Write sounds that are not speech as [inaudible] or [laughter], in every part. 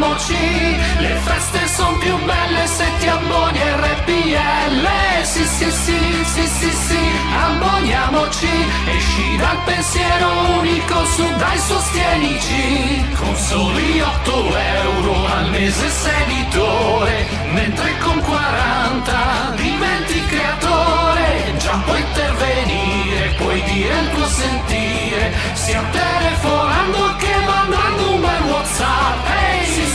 abboniamoci, le feste sono più belle se ti abboni RPL. Sì, sì, sì, sì, sì, sì, abboniamoci, esci dal pensiero unico, su dai sostienici, con soli 8 euro al mese sei editore, mentre con 40 diventi creatore, già puoi intervenire, puoi dire il tuo sentire, sia telefonando che mandando un bel whatsapp. Ehi,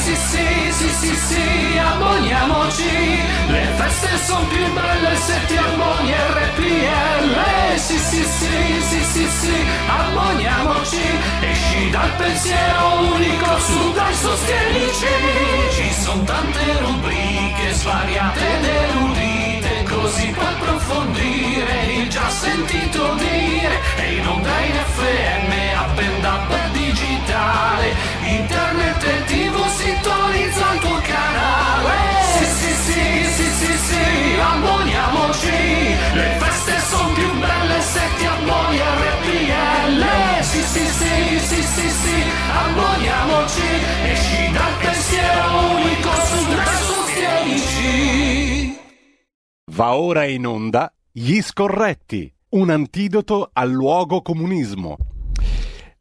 sì sì sì sì sì Abboniamoci Le feste sono più belle se ti abboni RPL Sì sì sì sì sì sì Abboniamoci Esci dal pensiero unico Su dai sostienici. Ci sono tante rubriche Svariate ed erudite Così puoi approfondire Il già sentito dire E in onda in FM Appenda digitale Internet e tv sintonizza il tuo canale. Sì sì sì sì sì sì Abboniamoci Le feste sono più belle se ti abboni a RPL Sì sì sì sì sì sì Abboniamoci Esci dal pensiero unico su sostienici Va ora in onda Gli scorretti un antidoto al luogo comunismo.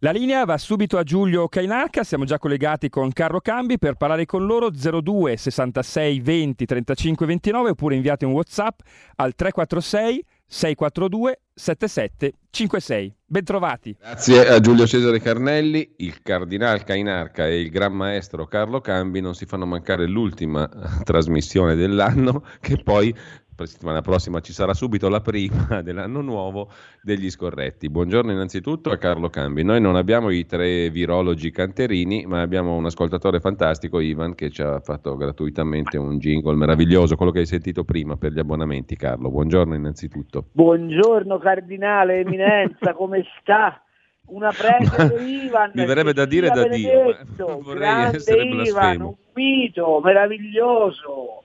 La linea va subito a Giulio Cainarca, siamo già collegati con Carlo Cambi per parlare con loro 02 66 20 35 29 oppure inviate un Whatsapp al 346 642 7756. Bentrovati. Grazie a Giulio Cesare Carnelli, il Cardinal Cainarca e il Gran Maestro Carlo Cambi non si fanno mancare l'ultima trasmissione dell'anno che poi la settimana prossima ci sarà subito la prima [laughs] dell'anno nuovo degli scorretti. Buongiorno innanzitutto a Carlo Cambi. Noi non abbiamo i tre virologi canterini, ma abbiamo un ascoltatore fantastico, Ivan, che ci ha fatto gratuitamente un jingle meraviglioso, quello che hai sentito prima per gli abbonamenti, Carlo. Buongiorno innanzitutto. Buongiorno Cardinale Eminenza, [laughs] come sta? Una prego Ivan. Mi verrebbe da dire da Dio, ma [laughs] vorrei essere Ivan, blasfemo. un mito meraviglioso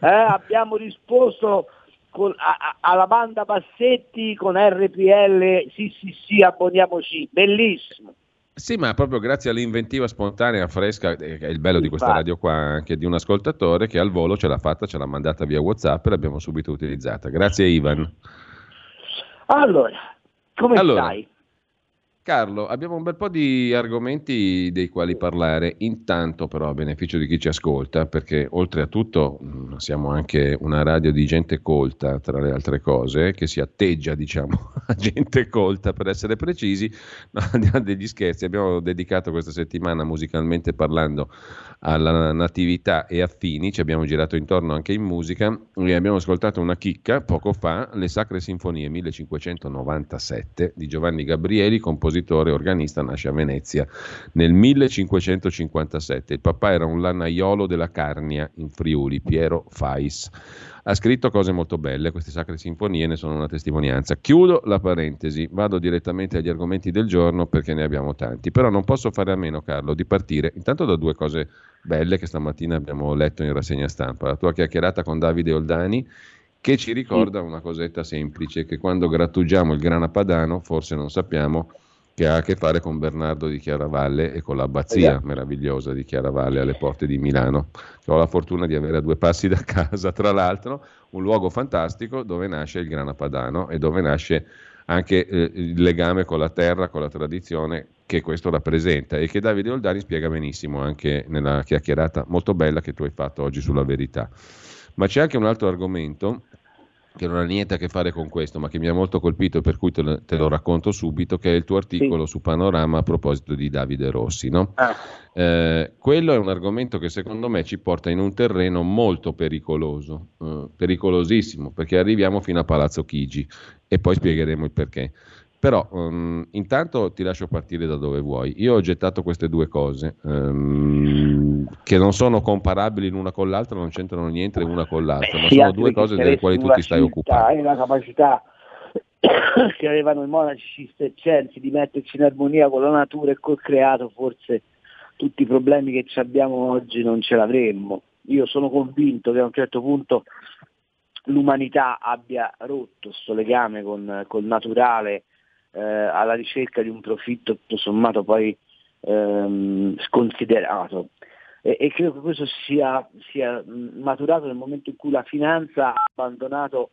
eh, abbiamo risposto con, a, a, alla banda Bassetti con RPL, sì sì sì, abboniamoci, bellissimo. Sì, ma proprio grazie all'inventiva spontanea, fresca, che è il bello di questa radio qua, anche di un ascoltatore che al volo ce l'ha fatta, ce l'ha mandata via WhatsApp e l'abbiamo subito utilizzata. Grazie Ivan. Allora, come allora, stai? Carlo, abbiamo un bel po' di argomenti dei quali parlare, intanto però a beneficio di chi ci ascolta, perché oltre a tutto mm, siamo anche una radio di gente colta, tra le altre cose, che si atteggia diciamo [laughs] a gente colta per essere precisi, no, [laughs] degli scherzi, abbiamo dedicato questa settimana musicalmente parlando alla natività e affini, ci abbiamo girato intorno anche in musica e abbiamo ascoltato una chicca poco fa, le Sacre Sinfonie 1597 di Giovanni Gabrieli, compositore e organista, nasce a Venezia nel 1557. Il papà era un lanaiolo della Carnia in Friuli, Piero Fais. Ha scritto cose molto belle, queste sacre sinfonie ne sono una testimonianza. Chiudo la parentesi, vado direttamente agli argomenti del giorno perché ne abbiamo tanti, però non posso fare a meno, Carlo, di partire intanto da due cose belle che stamattina abbiamo letto in rassegna stampa. La tua chiacchierata con Davide Oldani che ci ricorda una cosetta semplice, che quando grattugiamo il grana padano, forse non sappiamo che ha a che fare con Bernardo di Chiaravalle e con l'abbazia esatto. meravigliosa di Chiaravalle alle porte di Milano, che ho la fortuna di avere a due passi da [laughs] casa, tra l'altro, un luogo fantastico dove nasce il grana padano e dove nasce anche eh, il legame con la terra, con la tradizione che questo rappresenta e che Davide Oldani spiega benissimo anche nella chiacchierata molto bella che tu hai fatto oggi sulla verità. Ma c'è anche un altro argomento che non ha niente a che fare con questo, ma che mi ha molto colpito, per cui te lo, te lo racconto subito, che è il tuo articolo sì. su Panorama a proposito di Davide Rossi. No? Ah. Eh, quello è un argomento che secondo me ci porta in un terreno molto pericoloso, eh, pericolosissimo, perché arriviamo fino a Palazzo Chigi e poi spiegheremo il perché. Però um, intanto ti lascio partire da dove vuoi. Io ho gettato queste due cose um, che non sono comparabili l'una con l'altra, non c'entrano niente l'una con l'altra, ma sono due cose delle quali tu ti stai occupando. E la capacità [coughs] che avevano i monaci cistercensi di metterci in armonia con la natura e col creato, forse tutti i problemi che abbiamo oggi non ce l'avremmo. Io sono convinto che a un certo punto l'umanità abbia rotto questo legame con, col naturale eh, alla ricerca di un profitto tutto sommato poi ehm, sconsiderato. e, e credo che questo sia, sia maturato nel momento in cui la finanza ha abbandonato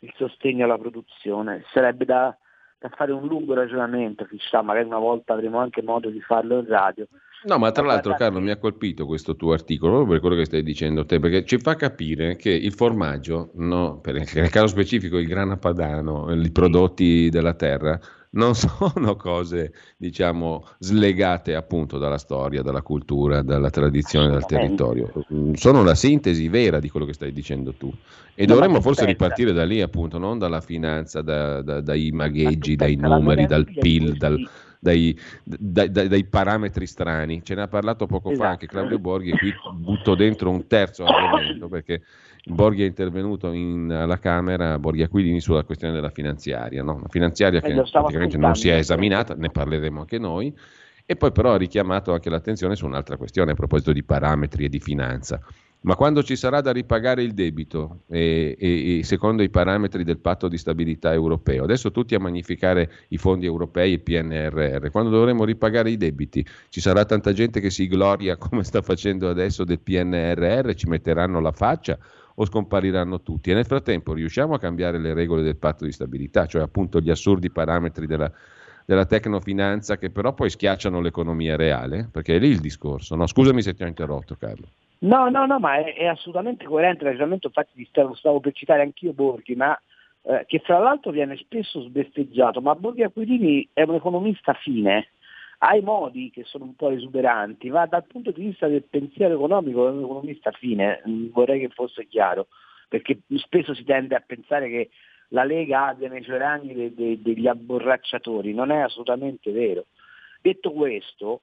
il sostegno alla produzione. Sarebbe da, da fare un lungo ragionamento, chissà, magari una volta avremo anche modo di farlo in radio. No, ma tra l'altro Carlo mi ha colpito questo tuo articolo proprio per quello che stai dicendo te, perché ci fa capire che il formaggio, no, per, [laughs] nel caso specifico il grana padano, i prodotti della terra, non [laughs] sono cose, diciamo, slegate appunto dalla storia, dalla cultura, dalla tradizione, dal territorio. Mm, sono la sintesi vera di quello che stai dicendo tu. E no, dovremmo forse pensa. ripartire da lì, appunto, non dalla finanza, da, da, dai magheggi, dai numeri, dal PIL, dal, dai, dai, dai, dai, parametri strani. Ce ne ha parlato poco esatto. fa anche Claudio Borghi e qui butto dentro un terzo argomento perché Borghi è intervenuto in, alla Camera, Borghi Aquilini, sulla questione della finanziaria, no? la finanziaria che praticamente non si è esaminata, ne parleremo anche noi, e poi però ha richiamato anche l'attenzione su un'altra questione a proposito di parametri e di finanza. Ma quando ci sarà da ripagare il debito e, e, e, secondo i parametri del patto di stabilità europeo, adesso tutti a magnificare i fondi europei e PNRR, quando dovremo ripagare i debiti, ci sarà tanta gente che si gloria [laughs] come sta facendo adesso del PNRR, ci metteranno la faccia o scompariranno tutti. E nel frattempo riusciamo a cambiare le regole del patto di stabilità, cioè appunto gli assurdi parametri della, della tecnofinanza che però poi schiacciano l'economia reale, perché è lì il discorso. No? Scusami se ti ho interrotto Carlo. No, no, no, ma è, è assolutamente coerente il ragionamento, infatti stavo, stavo per citare anch'io Borghi, ma eh, che fra l'altro viene spesso sbeffeggiato, ma Borghi Aquilini è un economista fine, ha i modi che sono un po' esuberanti, ma dal punto di vista del pensiero economico è un economista fine, mm, vorrei che fosse chiaro, perché spesso si tende a pensare che la Lega abbia nei suoi ranghi de, de, degli abborracciatori, non è assolutamente vero. Detto questo,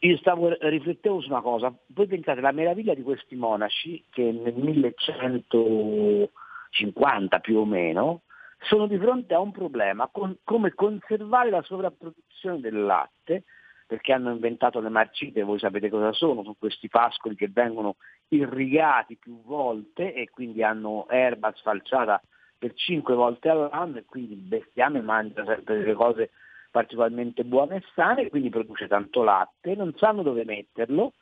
io stavo, riflettevo su una cosa, voi pensate la meraviglia di questi monaci che nel 1150 più o meno sono di fronte a un problema con, come conservare la sovrapproduzione del latte, perché hanno inventato le marcite, voi sapete cosa sono, sono questi pascoli che vengono irrigati più volte e quindi hanno erba sfalciata per cinque volte all'anno e quindi il bestiame mangia sempre delle cose particolarmente buone e sane, quindi produce tanto latte, non sanno dove metterlo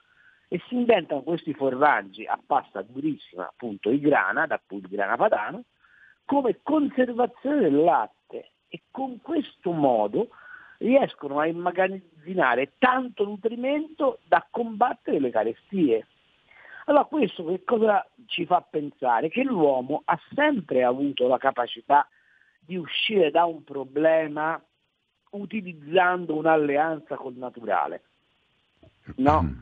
e si inventano questi formaggi a pasta durissima, appunto il grana, da cui il grana padano, come conservazione del latte e con questo modo riescono a immagazzinare tanto nutrimento da combattere le carestie. Allora questo che cosa ci fa pensare? Che l'uomo ha sempre avuto la capacità di uscire da un problema utilizzando un'alleanza col naturale, no? Mm.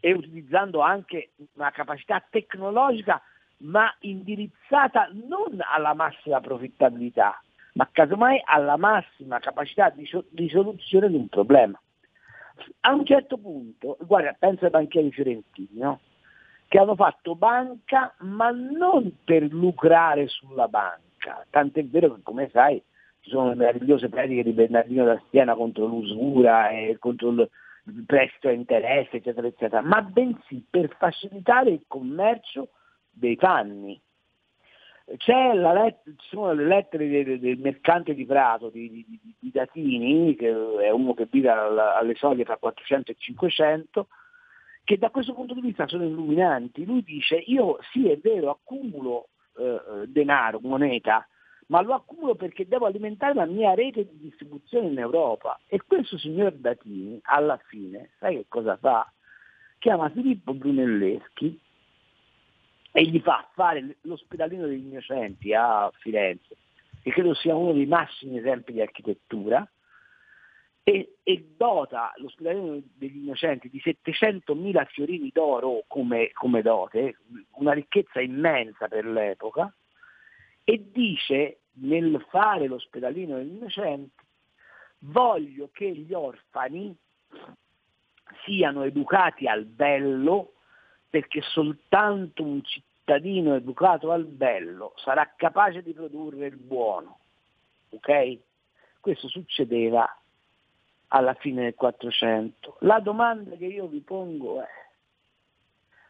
E utilizzando anche una capacità tecnologica ma indirizzata non alla massima profittabilità, ma casomai alla massima capacità di, di soluzione di un problema. A un certo punto, guarda, penso ai banchieri fiorentini, no? che hanno fatto banca ma non per lucrare sulla banca, tant'è vero che come sai ci sono le meravigliose prediche di Bernardino da Siena contro l'usura e contro il prestito a interesse, eccetera, eccetera, ma bensì per facilitare il commercio dei panni. Let- ci sono le lettere del, del mercante di Prato, di, di, di, Datini, che è uno che vive alla, alle soglie tra 400 e 500, che da questo punto di vista sono illuminanti. Lui dice, io sì è vero, accumulo eh, denaro, moneta, ma lo accumulo perché devo alimentare la mia rete di distribuzione in Europa. E questo signor Datini, alla fine, sai che cosa fa? Chiama Filippo Brunelleschi e gli fa fare l'ospedalino degli innocenti a Firenze, che credo sia uno dei massimi esempi di architettura, e, e dota l'ospedalino degli innocenti di 700.000 fiorini d'oro come, come dote, una ricchezza immensa per l'epoca, e dice nel fare l'ospedalino degli innocenti, voglio che gli orfani siano educati al bello perché soltanto un cittadino educato al bello sarà capace di produrre il buono. Ok? Questo succedeva alla fine del 400. La domanda che io vi pongo è,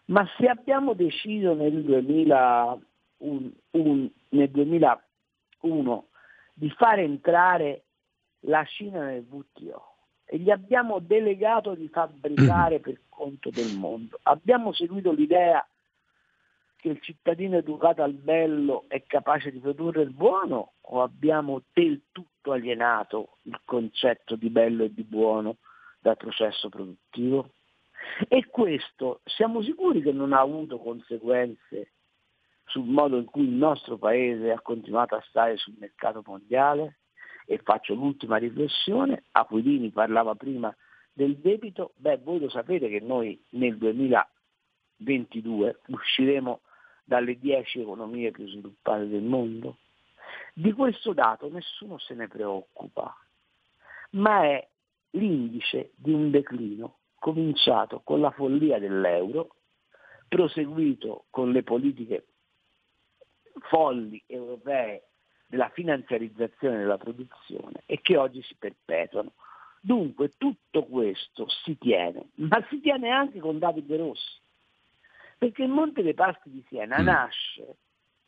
ma se abbiamo deciso nel, 2000, un, un, nel 2001 di fare entrare la Cina nel WTO, e gli abbiamo delegato di fabbricare [clears throat] per conto del mondo. Abbiamo seguito l'idea che il cittadino educato al bello è capace di produrre il buono o abbiamo del tutto alienato il concetto di bello e di buono dal processo produttivo? E questo siamo sicuri che non ha avuto conseguenze sul modo in cui il nostro paese ha continuato a stare sul mercato mondiale? E faccio l'ultima riflessione, Aquilini parlava prima del debito, beh voi lo sapete che noi nel 2022 usciremo dalle 10 economie più sviluppate del mondo? Di questo dato nessuno se ne preoccupa, ma è l'indice di un declino cominciato con la follia dell'euro, proseguito con le politiche folli europee della finanziarizzazione della produzione e che oggi si perpetuano. Dunque tutto questo si tiene, ma si tiene anche con Davide De Rossi, perché il Monte dei Paschi di Siena mm. nasce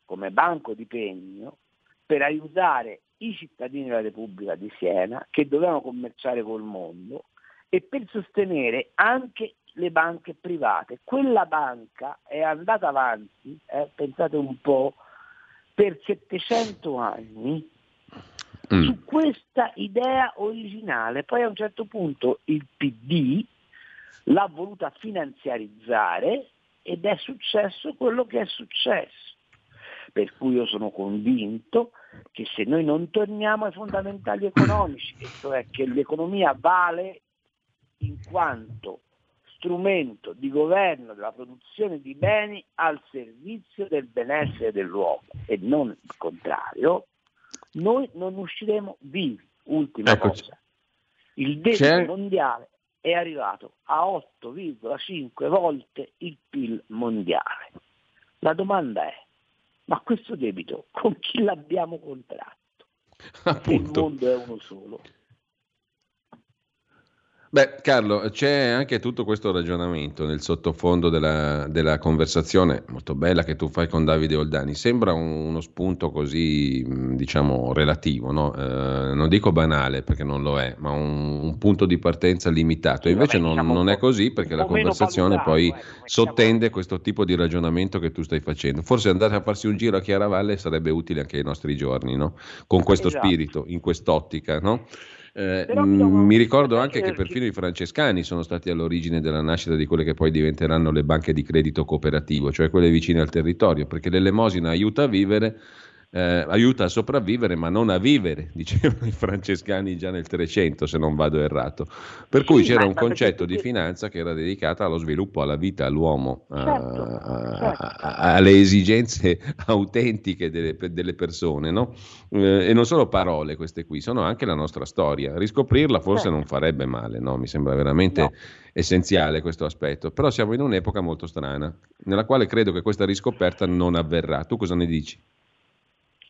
come banco di pegno per aiutare i cittadini della Repubblica di Siena che dovevano commerciare col mondo e per sostenere anche le banche private. Quella banca è andata avanti, eh, pensate un po', per 700 anni mm. su questa idea originale. Poi a un certo punto il PD l'ha voluta finanziarizzare ed è successo quello che è successo. Per cui io sono convinto che se noi non torniamo ai fondamentali economici, cioè che l'economia vale in quanto strumento di governo della produzione di beni al servizio del benessere dell'uomo e non il contrario, noi non usciremo vivi. Ultima Eccoci. cosa, il debito C'è... mondiale è arrivato a 8,5 volte il PIL mondiale. La domanda è, ma questo debito con chi l'abbiamo contratto? [laughs] Appunto. Il mondo è uno solo. Beh, Carlo, c'è anche tutto questo ragionamento nel sottofondo della, della, conversazione molto bella che tu fai con Davide Oldani. Sembra un, uno spunto così, diciamo, relativo, no? eh, non dico banale perché non lo è, ma un, un punto di partenza limitato. E invece non, diciamo non, è così perché la conversazione poi eh, sottende questo tipo di ragionamento che tu stai facendo. Forse andare a farsi un giro a Chiaravalle sarebbe utile anche ai nostri giorni, no? Con questo esatto. spirito, in quest'ottica, no? Eh, mi ricordo anche che perfino i francescani sono stati all'origine della nascita di quelle che poi diventeranno le banche di credito cooperativo, cioè quelle vicine al territorio, perché l'elemosina aiuta a vivere eh, aiuta a sopravvivere ma non a vivere, [laughs] dicevano i francescani già nel 300 se non vado errato. Per cui c'era un concetto di finanza che era dedicato allo sviluppo, alla vita, all'uomo, certo, a, certo. A, a, alle esigenze [laughs] autentiche delle, delle persone. No? Eh, e non solo parole queste qui, sono anche la nostra storia. Riscoprirla forse certo. non farebbe male, no? mi sembra veramente... No essenziale questo aspetto, però siamo in un'epoca molto strana, nella quale credo che questa riscoperta non avverrà. Tu cosa ne dici?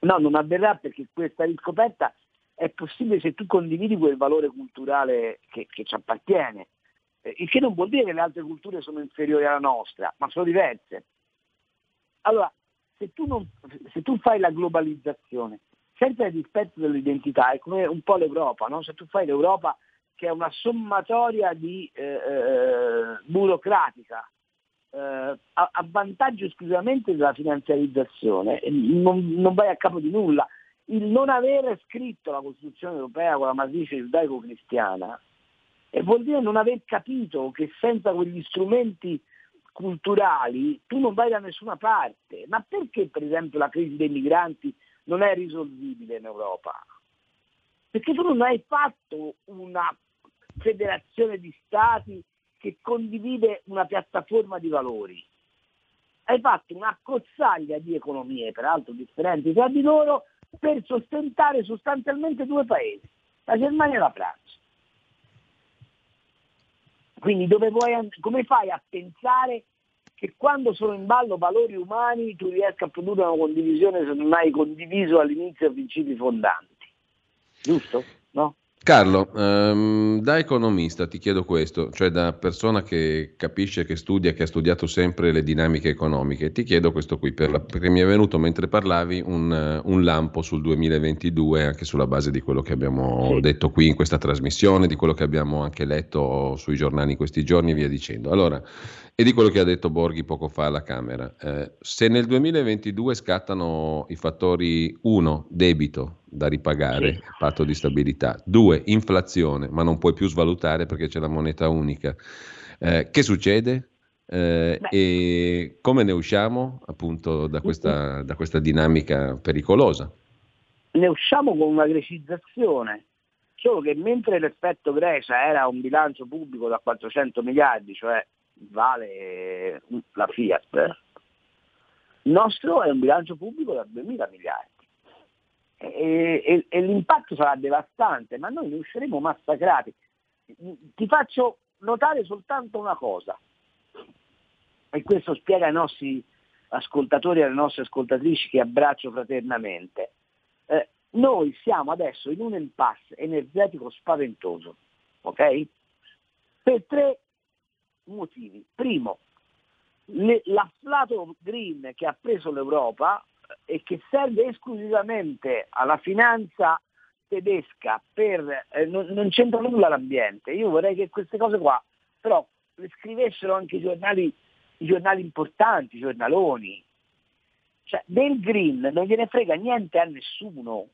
No, non avverrà perché questa riscoperta è possibile se tu condividi quel valore culturale che, che ci appartiene, eh, il che non vuol dire che le altre culture sono inferiori alla nostra, ma sono diverse. Allora, se tu, non, se tu fai la globalizzazione senza il rispetto dell'identità, è come un po' l'Europa, no? se tu fai l'Europa che è una sommatoria di eh, eh, burocratica, eh, a, a, vantaggio esclusivamente della finanziarizzazione, non, non vai a capo di nulla. Il non avere scritto la Costituzione europea con la matrice giudaico-cristiana e vuol dire non aver capito che senza quegli strumenti culturali tu non vai da nessuna parte. Ma perché per esempio la crisi dei migranti non è risolvibile in Europa? Perché tu non hai fatto una federazione di stati che condivide una piattaforma di valori. Hai fatto una cozzaglia di economie, peraltro differenti tra di loro, per sostentare sostanzialmente due paesi, la Germania e la Francia. Quindi and- come fai a pensare che quando sono in ballo valori umani tu riesca a produrre una condivisione se non hai condiviso all'inizio principi fondanti? Giusto? No? Carlo, um, da economista ti chiedo questo, cioè da persona che capisce, che studia, che ha studiato sempre le dinamiche economiche, ti chiedo questo qui per perché mi è venuto mentre parlavi un, un, lampo sul 2022 anche sulla base di quello che abbiamo sì. detto qui in questa trasmissione, di quello che abbiamo anche letto sui giornali in questi giorni e via dicendo. Allora, e di quello che ha detto Borghi poco fa alla Camera. Eh, se nel 2022 scattano i fattori 1, debito da ripagare, sì. patto di stabilità, 2, inflazione, ma non puoi più svalutare perché c'è la moneta unica, eh, che succede? Eh, e come ne usciamo appunto da questa, da questa dinamica pericolosa? Ne usciamo con una grecizzazione, solo che mentre l'effetto Grecia era un bilancio pubblico da 400 miliardi, cioè vale la Fiat, il nostro è un bilancio pubblico da 2.000 miliardi. E, e, e, l'impatto sarà devastante, ma noi ne usciremo massacrati. Ti faccio notare soltanto una cosa, e questo spiega ai nostri ascoltatori e alle nostre ascoltatrici che abbraccio fraternamente. Eh, noi siamo adesso in un impasse energetico spaventoso, ok? Per tre motivi. Primo, l'afflato green che ha preso l'Europa e che serve esclusivamente alla finanza tedesca per, eh, non, non, c'entra nulla l'ambiente. Io vorrei che queste cose qua però le scrivessero anche i giornali, i giornali importanti, i giornaloni. Cioè, del green non gliene frega niente a nessuno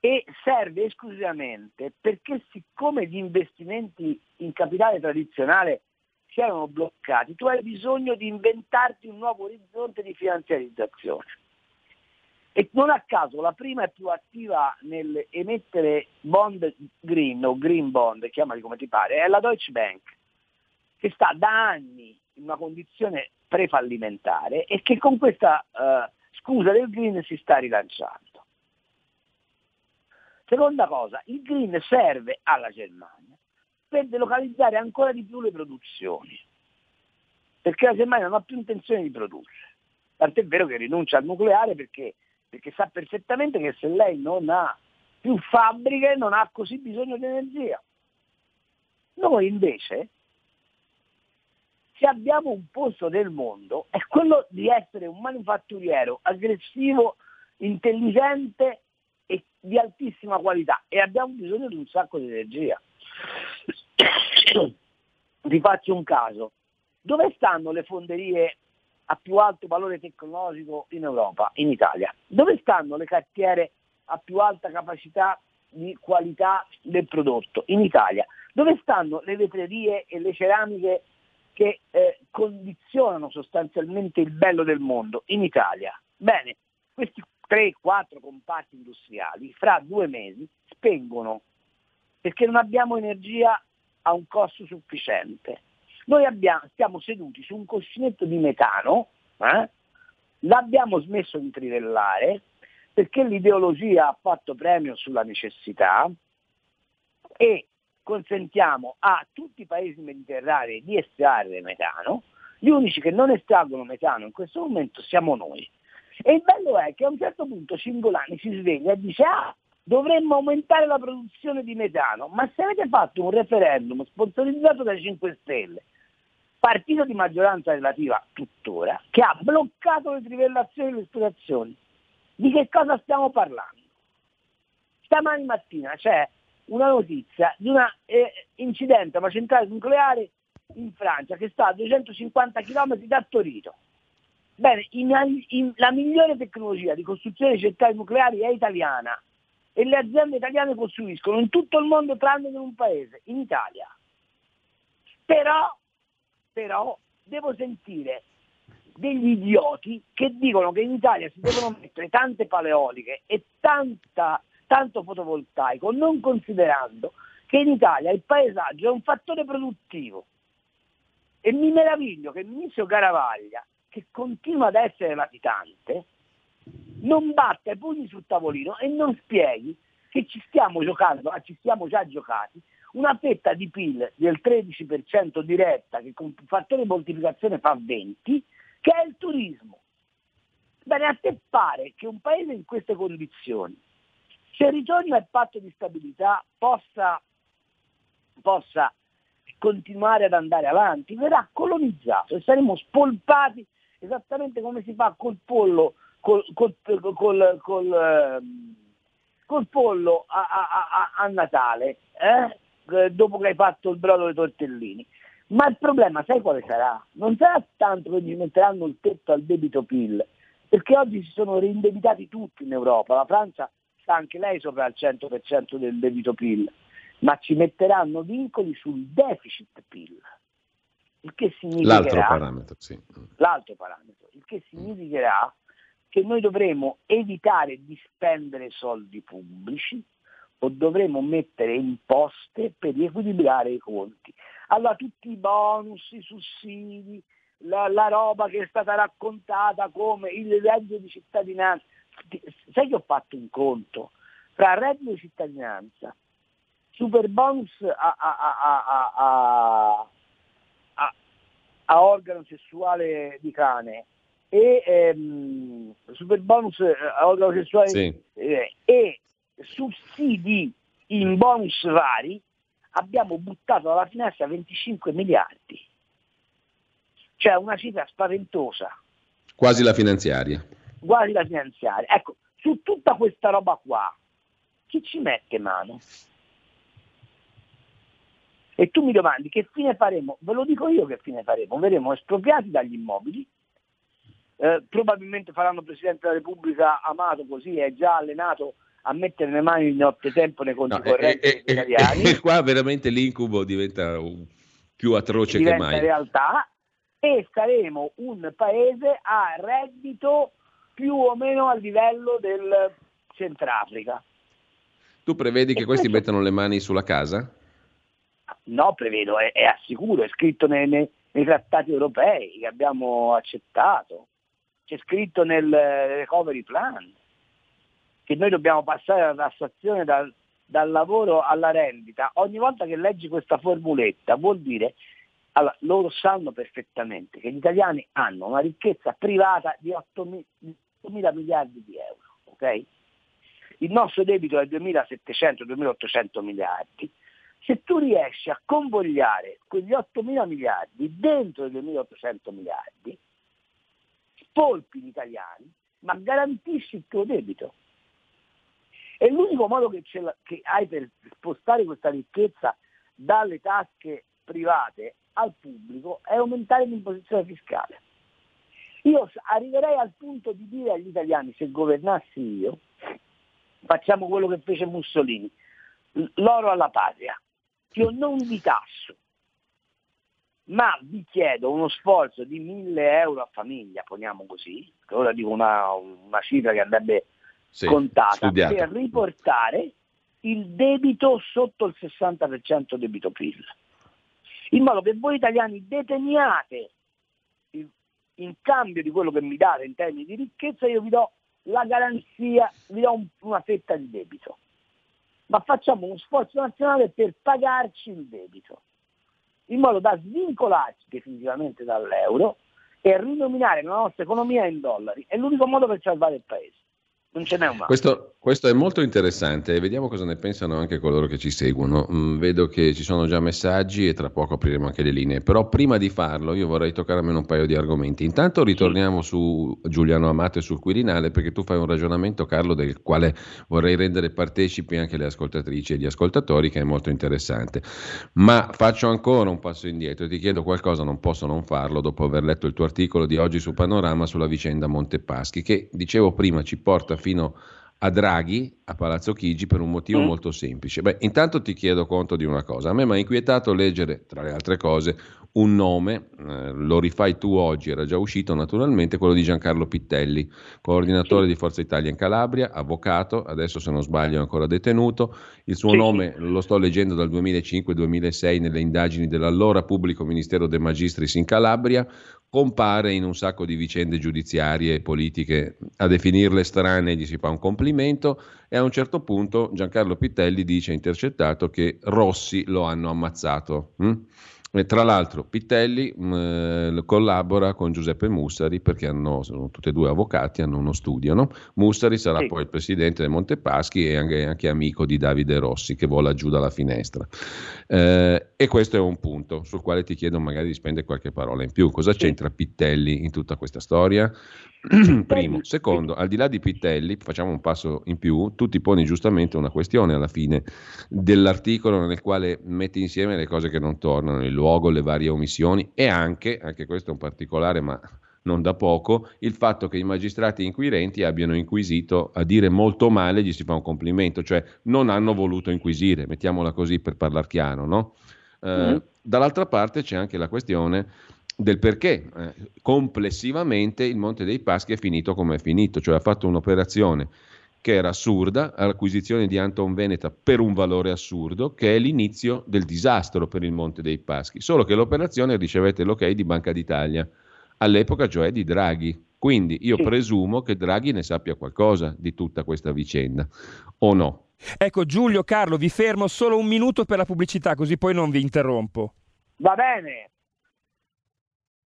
e serve esclusivamente perché siccome gli investimenti in capitale tradizionale si erano bloccati, tu hai bisogno di inventarti un nuovo orizzonte di finanziarizzazione. E non a caso la prima è più attiva nel emettere bond green o green bond, chiamali come ti pare, è la Deutsche Bank, che sta da anni in una condizione prefallimentare e che con questa uh, scusa del green si sta rilanciando. Seconda cosa, il green serve alla Germania per delocalizzare ancora di più le produzioni, perché la Germania non ha più intenzione di produrre. Tant'è vero che rinuncia al nucleare perché, perché sa perfettamente che se lei non ha più fabbriche non ha così bisogno di energia. Noi invece, se abbiamo un posto nel mondo, è quello di essere un manifatturiero aggressivo, intelligente e di altissima qualità e abbiamo bisogno di un sacco di energia. [coughs] Vi faccio un caso. Dove stanno le fonderie a più alto valore tecnologico in Europa? In Italia. Dove stanno le cartiere a più alta capacità di qualità del prodotto? In Italia. Dove stanno le vetrerie e le ceramiche che eh, condizionano sostanzialmente il bello del mondo? In Italia. Bene, questi 3-4 comparti industriali fra due mesi spengono perché non abbiamo energia a un costo sufficiente. Noi abbiamo, stiamo seduti su un cuscinetto di metano, eh? l'abbiamo smesso di trivellare perché l'ideologia ha fatto premio sulla necessità e consentiamo a tutti i paesi mediterranei di estrarre metano, gli unici che non estraggono metano in questo momento siamo noi. E il bello è che a un certo punto Cingolani si sveglia e dice ah, dovremmo aumentare la produzione di metano, ma se avete fatto un referendum sponsorizzato dai 5 Stelle, partito di maggioranza relativa tuttora, che ha bloccato le trivellazioni e le esplorazioni, di che cosa stiamo parlando? Stamani mattina c'è una notizia di un eh, incidente a una centrale nucleare in Francia che sta a 250 km da Torino. Bene, in, in, la migliore tecnologia di costruzione di centrali nucleari è italiana e le aziende italiane costruiscono in tutto il mondo tranne in un paese, in Italia. Però, però devo sentire degli idioti che dicono che in Italia si devono mettere tante paleoliche e tanta, tanto fotovoltaico, non considerando che in Italia il paesaggio è un fattore produttivo. E mi meraviglio che il ministro Caravaglia che continua ad essere latitante, non batta i pugni sul tavolino e non spieghi che ci stiamo giocando, ma ci siamo già giocati, una fetta di PIL del 13% diretta che con fattore di moltiplicazione fa 20, che è il turismo. Bene, a te pare che un paese in queste condizioni se ritorna il patto di stabilità possa, possa continuare ad andare avanti, verrà colonizzato e saremo spolpati esattamente come si fa col pollo, col, col, col, col ehm, col pollo a, a, a, a Natale, eh? eh? dopo che hai fatto il brodo dei tortellini. Ma il problema, sai quale sarà? Non sarà tanto che gli metteranno il tetto al debito PIL, perché oggi si sono reindebitati tutti in Europa, la Francia sta anche lei sopra il 100% del debito PIL, ma ci metteranno vincoli sul deficit PIL. Il che significherà, l'altro parametro, sì. l'altro parametro, il che significherà che noi dovremo evitare di spendere soldi pubblici o dovremo mettere imposte per riequilibrare i conti. Allora tutti i bonus, i sussidi, la, la roba che è stata raccontata come il reddito di cittadinanza, sai che ho fatto un conto fra reddito di cittadinanza, super bonus a, a, a, a organo sessuale di cane e ehm, super bonus eh, a sessuale sì. eh, e sussidi in bonus vari abbiamo buttato dalla finestra 25 miliardi. Cioè una cifra spaventosa. Quasi la finanziaria. Quasi la finanziaria. Ecco, su tutta questa roba qua, chi ci mette mano? E tu mi domandi che fine faremo? Ve lo dico io che fine faremo. Verremo espropriati dagli immobili, eh, probabilmente faranno Presidente della Repubblica Amato così, è già allenato a mettere le mani in tempo nei conti no, correnti e, italiani. E, [laughs] qua veramente l'incubo diventa più atroce diventa che mai. realtà e saremo un paese a reddito più o meno al livello del Centrafrica. Tu prevedi che e questi questo... mettano le mani sulla casa? No, prevedo, è, è assicuro, è scritto nei, nei, nei trattati europei che abbiamo accettato c'è scritto nel recovery plan che noi dobbiamo passare la tassazione dal, dal lavoro alla rendita. Ogni volta che leggi questa formuletta vuol dire, allora, loro sanno perfettamente che gli italiani hanno una ricchezza privata di 8 mila miliardi di euro. Okay? Il nostro debito è 2.700-2.800 miliardi. Se tu riesci a convogliare quegli 8 mila miliardi dentro i 2.800 miliardi, spolpi gli italiani, ma garantisci il tuo debito. E l'unico modo che, che hai per spostare questa ricchezza dalle tasche private al pubblico è aumentare l'imposizione fiscale. Io arriverei al punto di dire agli italiani, se governassi io, facciamo quello che fece Mussolini, l'oro alla patria, io non vi tasso, ma vi chiedo uno sforzo di 1000 euro a famiglia, poniamo così, ora dico una, una cifra che andrebbe sì, contata, studiato. per riportare il debito sotto il 60% debito PIL, in modo che voi italiani deteniate in cambio di quello che mi date in termini di ricchezza, io vi do la garanzia, vi do un, una fetta di debito. Ma facciamo uno sforzo nazionale per pagarci il debito in modo da svincolarci definitivamente dall'euro e rinominare la nostra economia in dollari. È l'unico modo per salvare il paese non ce n'è un altro. Questo, questo, è molto interessante vediamo cosa ne pensano anche coloro che ci seguono. Mm, vedo che ci sono già messaggi e tra poco apriremo anche le linee, però prima di farlo io vorrei toccare almeno un paio di argomenti. Intanto ritorniamo su Giuliano Amato e sul Quirinale perché tu fai un ragionamento Carlo del quale vorrei rendere partecipi anche le ascoltatrici e gli ascoltatori che è molto interessante. Ma faccio ancora un passo indietro e ti chiedo qualcosa, non posso non farlo dopo aver letto il tuo articolo di oggi su Panorama sulla vicenda Montepaschi che dicevo prima ci porta fino a Draghi a Palazzo Chigi per un motivo mm. molto semplice. Beh, intanto ti chiedo conto di una cosa. A me mi ha inquietato leggere, tra le altre cose, un nome, eh, lo rifai tu oggi, era già uscito naturalmente, quello di Giancarlo Pittelli, coordinatore di Forza Italia in Calabria, avvocato, adesso se non sbaglio è ancora detenuto. Il suo nome lo sto leggendo dal 2005-2006 nelle indagini dell'allora pubblico ministero De Magistris in Calabria, compare in un sacco di vicende giudiziarie e politiche, a definirle strane gli si fa un complimento e a un certo punto Giancarlo Pittelli dice intercettato che Rossi lo hanno ammazzato. Hm? E tra l'altro Pittelli mh, mm, collabora con Giuseppe Mussari perché hanno, sono tutti e due avvocati, hanno uno studio. No? Mussari sarà sì. poi il presidente del Montepaschi e anche, anche, amico di Davide Rossi che vola giù dalla finestra. Eh, e questo è un punto sul quale ti chiedo magari di spendere qualche parola in più. Cosa c'entra Pittelli in tutta questa storia? [clears throat] Primo. Secondo, al di là di Pittelli, facciamo un passo in più, tu ti poni giustamente una questione alla fine dell'articolo nel quale metti insieme le cose che non tornano, il luogo, le varie omissioni e anche, anche questo è un particolare ma non da poco, il fatto che i magistrati inquirenti abbiano inquisito, a dire molto male gli si fa un complimento, cioè non hanno voluto inquisire, mettiamola così per parlare chiaro, no? Eh, mm. Dall'altra parte c'è anche la questione del perché eh, complessivamente il Monte dei Paschi è finito come è finito, cioè ha fatto un'operazione che era assurda, l'acquisizione di Anton Veneta per un valore assurdo, che è l'inizio del disastro per il Monte dei Paschi, solo che l'operazione ricevette l'ok di Banca d'Italia, all'epoca cioè di Draghi. Quindi io sì. presumo che Draghi ne sappia qualcosa di tutta questa vicenda, o no? Ecco Giulio, Carlo, vi fermo solo un minuto per la pubblicità, così poi non vi interrompo. Va bene.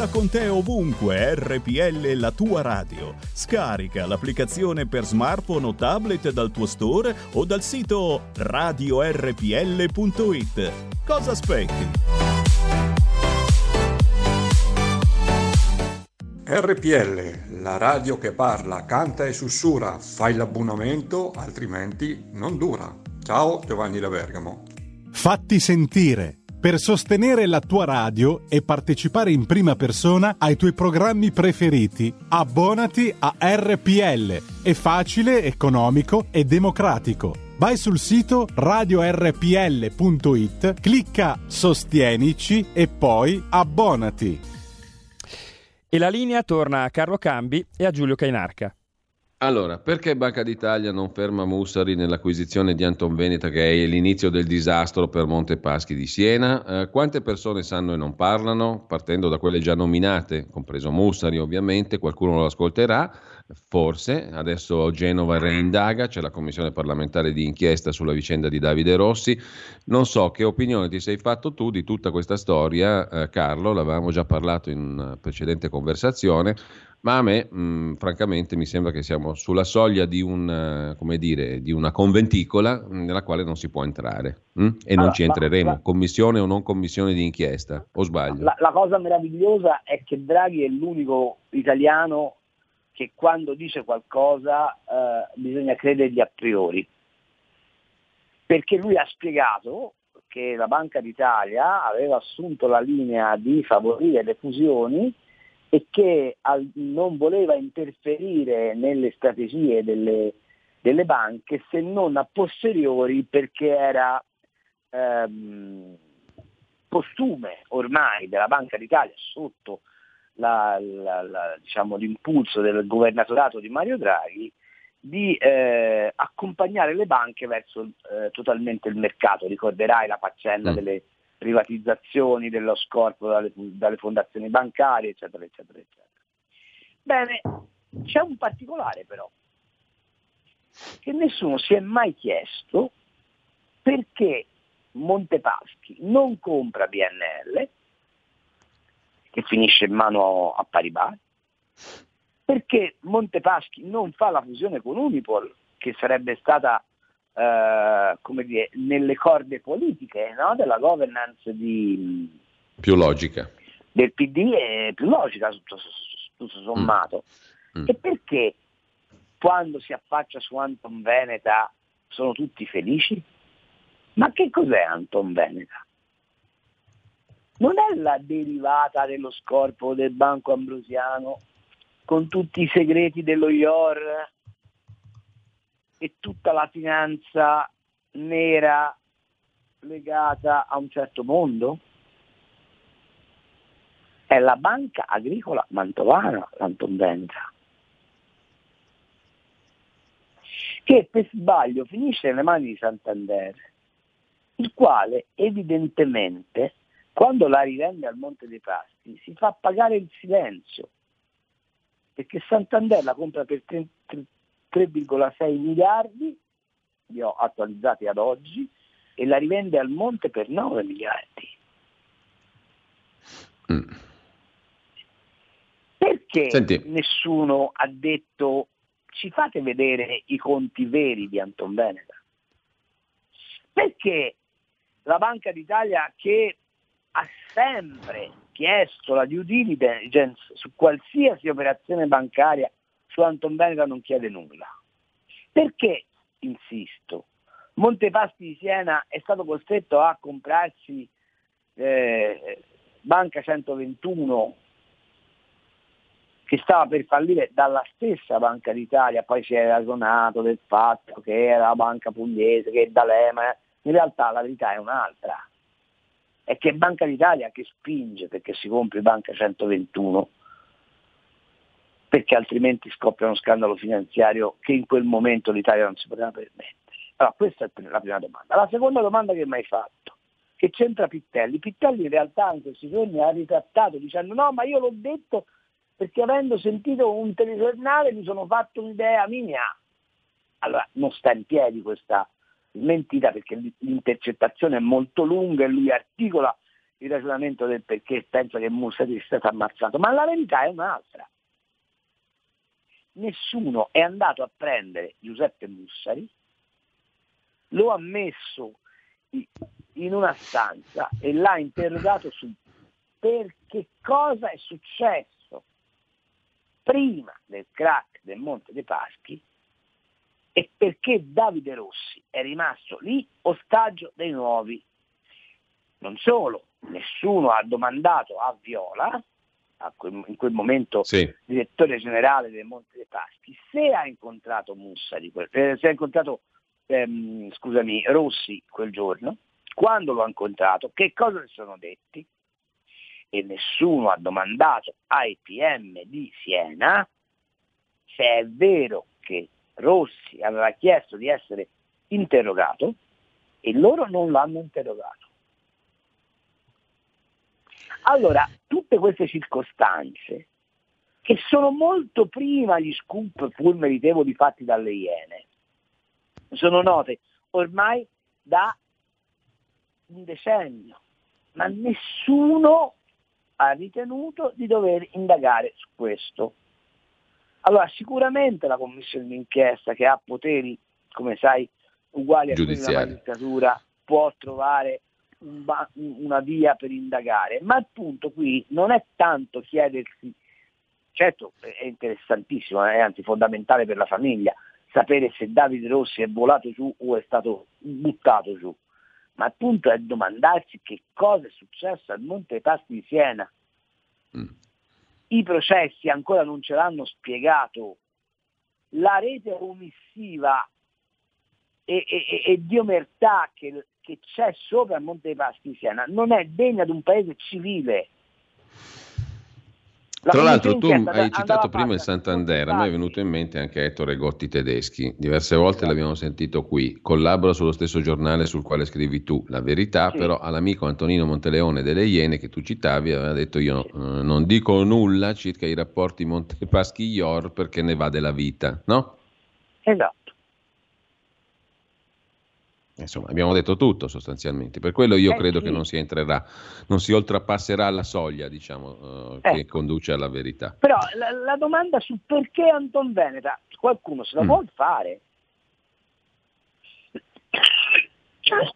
Porta con te ovunque RPL la tua radio. Scarica l'applicazione per smartphone o tablet dal tuo store o dal sito radiorpl.it. Cosa aspetti? RPL, la radio che parla, canta e sussurra. Fai l'abbonamento, altrimenti non dura. Ciao Giovanni da Bergamo. Fatti sentire per sostenere la tua radio e partecipare in prima persona ai tuoi programmi preferiti. Abbonati a RPL. È facile, economico e democratico. Vai sul sito radiorpl.it, clicca Sostienici e poi abbonati. E la linea torna a Carlo Cambi e a Giulio Cainarca. Allora, perché Banca d'Italia non ferma Mussari nell'acquisizione di Anton Veneta, che è l'inizio del disastro per Montepaschi di Siena? Eh, quante persone sanno e non parlano? Partendo da quelle già nominate, compreso Mussari ovviamente, qualcuno lo ascolterà, forse. Adesso Genova reindaga, c'è la commissione parlamentare di inchiesta sulla vicenda di Davide Rossi. Non so che opinione ti sei fatto tu di tutta questa storia, eh, Carlo, l'avevamo già parlato in una precedente conversazione ma a me mh, francamente mi sembra che siamo sulla soglia di, un, dire, di una conventicola nella quale non si può entrare mh? e allora, non ci entreremo, la, commissione o non commissione di inchiesta, o sbaglio? La, la cosa meravigliosa è che Draghi è l'unico italiano che quando dice qualcosa eh, bisogna credergli a priori, perché lui ha spiegato che la Banca d'Italia aveva assunto la linea di favorire le fusioni e che al, non voleva interferire nelle strategie delle, delle, banche se non a posteriori perché era ehm, costume ormai della Banca d'Italia sotto la, la, la, diciamo, l'impulso del governatorato di Mario Draghi di eh, accompagnare le banche verso eh, totalmente il mercato. Ricorderai la faccenda mm. delle privatizzazioni dello scorpo dalle, dalle fondazioni bancarie, eccetera, eccetera, eccetera. Bene, c'è un particolare però, che nessuno si è mai chiesto perché Montepaschi non compra BNL, che finisce in mano a Paribas, perché Montepaschi non fa la fusione con Unipol, che sarebbe stata eh, come dire, nelle corde politiche no? della governance di, più logica. del PD è più logica tutto, tutto sommato. Mm. Mm. E perché quando si affaccia su Anton Veneta sono tutti felici? Ma che cos'è Anton Veneta? non è la derivata dello scorpo del Banco Ambrosiano con tutti i segreti dello IOR e tutta la finanza nera legata a un certo mondo? È la banca agricola mantovana, l'Antonvenza, che per sbaglio finisce nelle mani di Santander, il quale evidentemente quando la rivende al Monte dei Paschi si fa pagare il silenzio, perché Santander la compra per 3,6 miliardi, li ho attualizzati ad oggi, e la rivende al Monte per 9 miliardi. Mm. Perché Senti. nessuno ha detto ci fate vedere i conti veri di Anton Veneta? Perché la Banca d'Italia che ha sempre chiesto la due diligence su qualsiasi operazione bancaria su Anton Veneta non chiede nulla. Perché, insisto, Montepaschi di Siena è stato costretto a comprarsi eh, Banca 121 che stava per fallire dalla stessa Banca d'Italia, poi si è ragionato del fatto che era la banca pugliese, che è D'Alema, in realtà la verità è un'altra, è che Banca d'Italia che spinge perché si compri Banca 121, perché altrimenti scoppia uno scandalo finanziario che in quel momento l'Italia non si poteva permettere. Allora, questa è la prima domanda. La seconda domanda che mi hai fatto, che c'entra Pittelli? Pittelli in realtà in questi giorni ha ritrattato dicendo no, ma io l'ho detto perché avendo sentito un telegiornale mi sono fatto un'idea mia. Allora, non sta in piedi questa smentita perché l'intercettazione è molto lunga e lui articola il ragionamento del perché pensa che Mussari sia stato ammazzato, ma la verità è un'altra. Nessuno è andato a prendere Giuseppe Mussari, lo ha messo in una stanza e l'ha interrogato su perché cosa è successo prima del crack del Monte dei Paschi e perché Davide Rossi è rimasto lì ostaggio dei nuovi. Non solo, nessuno ha domandato a Viola, a quel, in quel momento sì. direttore generale del Monte dei Paschi, se ha incontrato Mussari, eh, se ha incontrato ehm, scusami, Rossi quel giorno, quando lo ha incontrato, che cosa ne sono detti? E nessuno ha domandato ai PM di Siena se è vero che Rossi aveva chiesto di essere interrogato e loro non l'hanno interrogato. Allora, tutte queste circostanze, che sono molto prima gli scoop pur meritevoli fatti dalle Iene, sono note ormai da un decennio, ma nessuno ha ritenuto di dover indagare su questo. Allora sicuramente la commissione d'inchiesta che ha poteri, come sai, uguali a quelli della magistratura, può trovare un ba- una via per indagare, ma il punto qui non è tanto chiedersi, certo è interessantissimo, è anzi fondamentale per la famiglia, sapere se Davide Rossi è volato giù o è stato buttato giù, ma il punto è domandarsi che cosa è successo al Monte dei Paschi di Siena. I processi ancora non ce l'hanno spiegato, la rete omissiva e, e, e di omertà che, che c'è sopra il Monte dei Paschi Siena non è degna di un paese civile. La Tra l'altro tu hai citato prima il Santander, a me è venuto in mente anche Ettore Gotti Tedeschi, diverse volte esatto. l'abbiamo sentito qui, collabora sullo stesso giornale sul quale scrivi tu, La Verità, sì. però all'amico Antonino Monteleone delle Iene che tu citavi aveva detto io eh, non dico nulla circa i rapporti Montepaschi-Ior perché ne va della vita, no? Esatto. Insomma, abbiamo detto tutto sostanzialmente, per quello io eh credo sì. che non si entrerà, non si oltrepasserà la soglia, diciamo, eh, che ecco. conduce alla verità. Però la, la, domanda su perché Anton Veneta, qualcuno se la mm. può fare?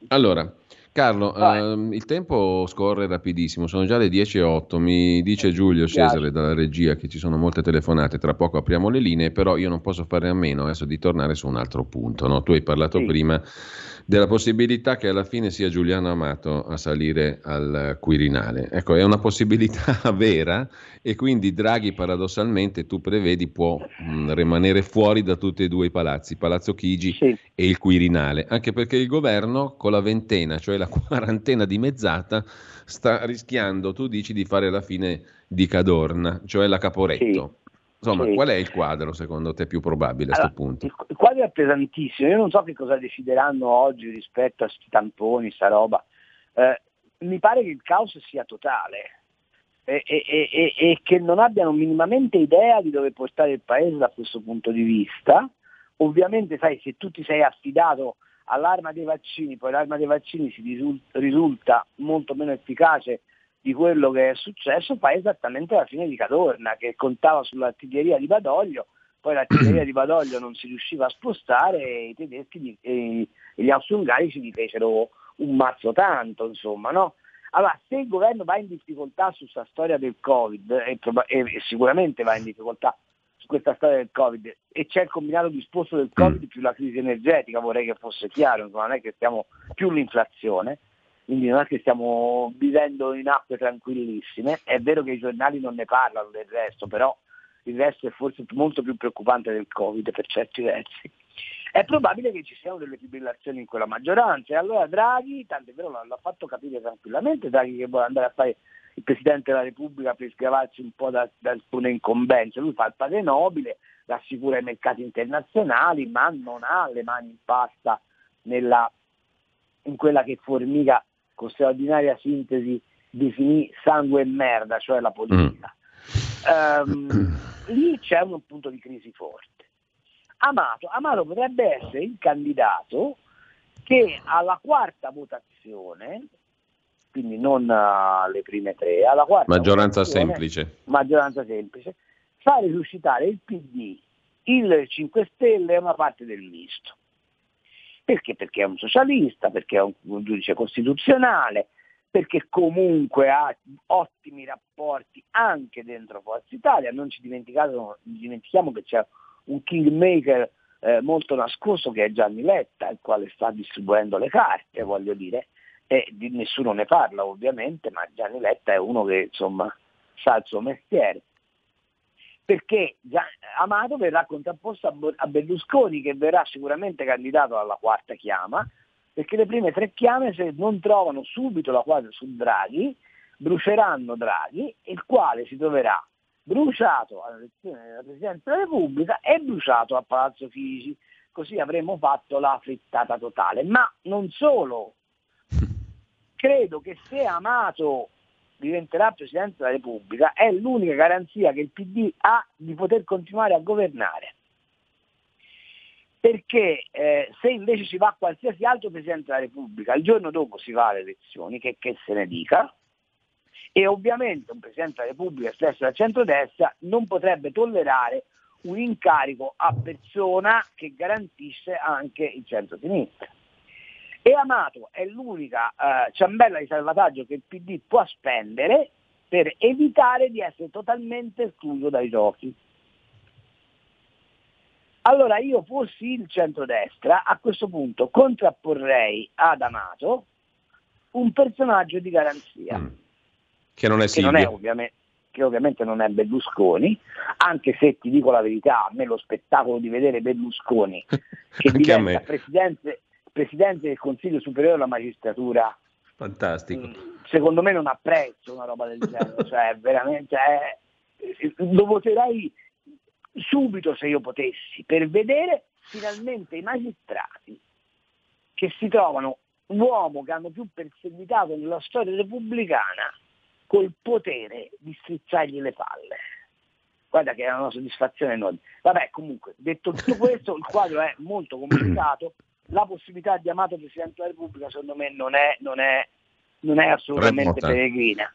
Allora, Carlo, ehm, il tempo scorre rapidissimo, sono già le 10.08, mi dice Giulio Cesare dalla regia che ci sono molte telefonate, tra poco apriamo le linee, però io non posso fare a meno adesso di tornare su un altro punto. No? Tu hai parlato sì. prima della possibilità che alla fine sia Giuliano Amato a salire al Quirinale. Ecco, è una possibilità [laughs] vera e quindi Draghi paradossalmente tu prevedi può mh, rimanere fuori da tutti e due i palazzi, Palazzo Chigi sì. e il Quirinale, anche perché il governo con la ventena, cioè la [laughs] quarantena dimezzata, sta rischiando, tu dici, di fare la fine di Cadorna, cioè la Caporetto. Sì Insomma, sì. qual è il quadro secondo te più probabile a questo punto? Il, il, quadro è pesantissimo, io non so che cosa decideranno oggi rispetto a questi tamponi, sta roba. Eh, mi pare che il caos sia totale e, e, e, e, che non abbiano minimamente idea di dove portare il paese da questo punto di vista. Ovviamente, sai, se tu ti sei affidato all'arma dei vaccini, poi l'arma dei vaccini si risulta, risulta molto meno efficace di quello che è successo, fai esattamente la fine di Cadorna, che contava sull'artiglieria di Badoglio, poi l'artiglieria di Badoglio non si riusciva a spostare e i tedeschi e gli austro-ungarici gli fecero un mazzo tanto, insomma, no? Allora, se il governo va in difficoltà su questa storia del Covid, e, proba- e, sicuramente va in difficoltà su questa storia del Covid, e c'è il combinato disposto del Covid mm. più la crisi energetica, vorrei che fosse chiaro, insomma, non è che stiamo più l'inflazione, quindi non è che stiamo vivendo in acque tranquillissime, è vero che i giornali non ne parlano del resto, però il resto è forse molto più preoccupante del Covid per certi versi. È probabile che ci siano delle fibrillazioni in quella maggioranza. E allora Draghi, tanto è vero, l'ha fatto capire tranquillamente, Draghi che vuole andare a fare il Presidente della Repubblica per sgravarsi un po' da, da alcune incombenze, lui fa il padre nobile, rassicura i mercati internazionali, ma non ha le mani in pasta nella, in quella che Formica con straordinaria sintesi definì sangue e merda, cioè la politica. Um, lì c'è un punto di crisi forte. Amato. Amato potrebbe essere il candidato che alla quarta votazione, quindi non alle prime tre, alla quarta maggioranza semplice. maggioranza semplice, fa risuscitare il PD, il 5 Stelle e una parte del misto. Perché? Perché è un socialista, perché è un, un giudice costituzionale, perché comunque ha ottimi rapporti anche dentro Forza Italia. Non ci dimentichiamo che c'è un kingmaker eh, molto nascosto che è Gianni Letta, il quale sta distribuendo le carte, voglio dire, e di nessuno ne parla ovviamente, ma Gianni Letta è uno che insomma sa il suo mestiere. Perché Amato verrà contrapposto a Berlusconi che verrà sicuramente candidato alla quarta chiama, perché le prime tre chiame se non trovano subito la quadra su Draghi, bruceranno Draghi, il quale si troverà bruciato all'elezione della Presidenza della Repubblica e bruciato a Palazzo Figi. Così avremmo fatto la frittata totale. Ma non solo, [laughs] credo che se Amato diventerà Presidente della Repubblica è l'unica garanzia che il PD ha di poter continuare a governare. Perché eh, se invece si va a qualsiasi altro Presidente della Repubblica, il giorno dopo si va alle elezioni, che, che se ne dica, e ovviamente un Presidente della Repubblica stesso da centrodestra non potrebbe tollerare un incarico a persona che garantisce anche il centro-sinistra. E Amato è l'unica eh, ciambella di salvataggio che il PD può spendere per evitare di essere totalmente escluso dai giochi. Allora io fossi il centrodestra, a questo punto contrapporrei ad Amato un personaggio di garanzia. Mm che non è Silvio. Che, non è ovviamente, che ovviamente non è Berlusconi, anche se ti dico la verità, a me lo spettacolo di vedere Berlusconi [laughs] che diventa presidente, presidente, del Consiglio Superiore della Magistratura. Fantastico. Mm, secondo me non ha prezzo una roba del genere, [laughs] cioè veramente è, lo voterei subito se io potessi, per vedere finalmente i magistrati che si trovano l'uomo che hanno più perseguitato nella storia repubblicana col potere di strizzargli le palle. Guarda che è una soddisfazione enorme. Vabbè, comunque, detto tutto questo, il quadro è molto complicato. La possibilità di Amato Presidente della Repubblica, secondo me, non è, non è, non è assolutamente Remota. peregrina.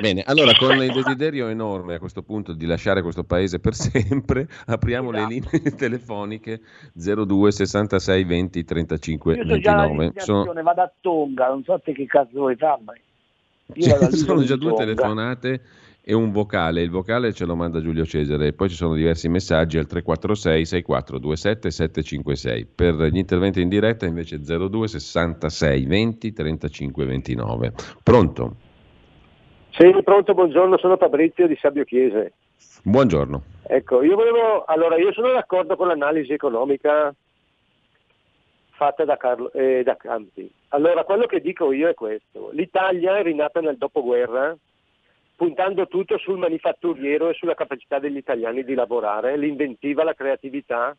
Bene, allora con [laughs] il desiderio enorme a questo punto di lasciare questo paese per sempre, apriamo esatto. le linee [laughs] telefoniche 02 66 20 35 Io 29. Sono... vado a Tonga, non so te che cazzo vuoi farmi. Ci [laughs] sono già due telefonate e un vocale. Il vocale ce lo manda Giulio Cesare e poi ci sono diversi messaggi al 346 6427 756. Per gli interventi in diretta invece 02 66 20 35 29. Pronto? Sì, pronto, buongiorno, sono Fabrizio di Sabio Chiese. Buongiorno. Ecco, io volevo, allora io sono d'accordo con l'analisi economica fatta da, Carlo, eh, da Campi. Allora, quello che dico io è questo. L'Italia è rinata nel dopoguerra puntando tutto sul manifatturiero e sulla capacità degli italiani di lavorare, l'inventiva, la creatività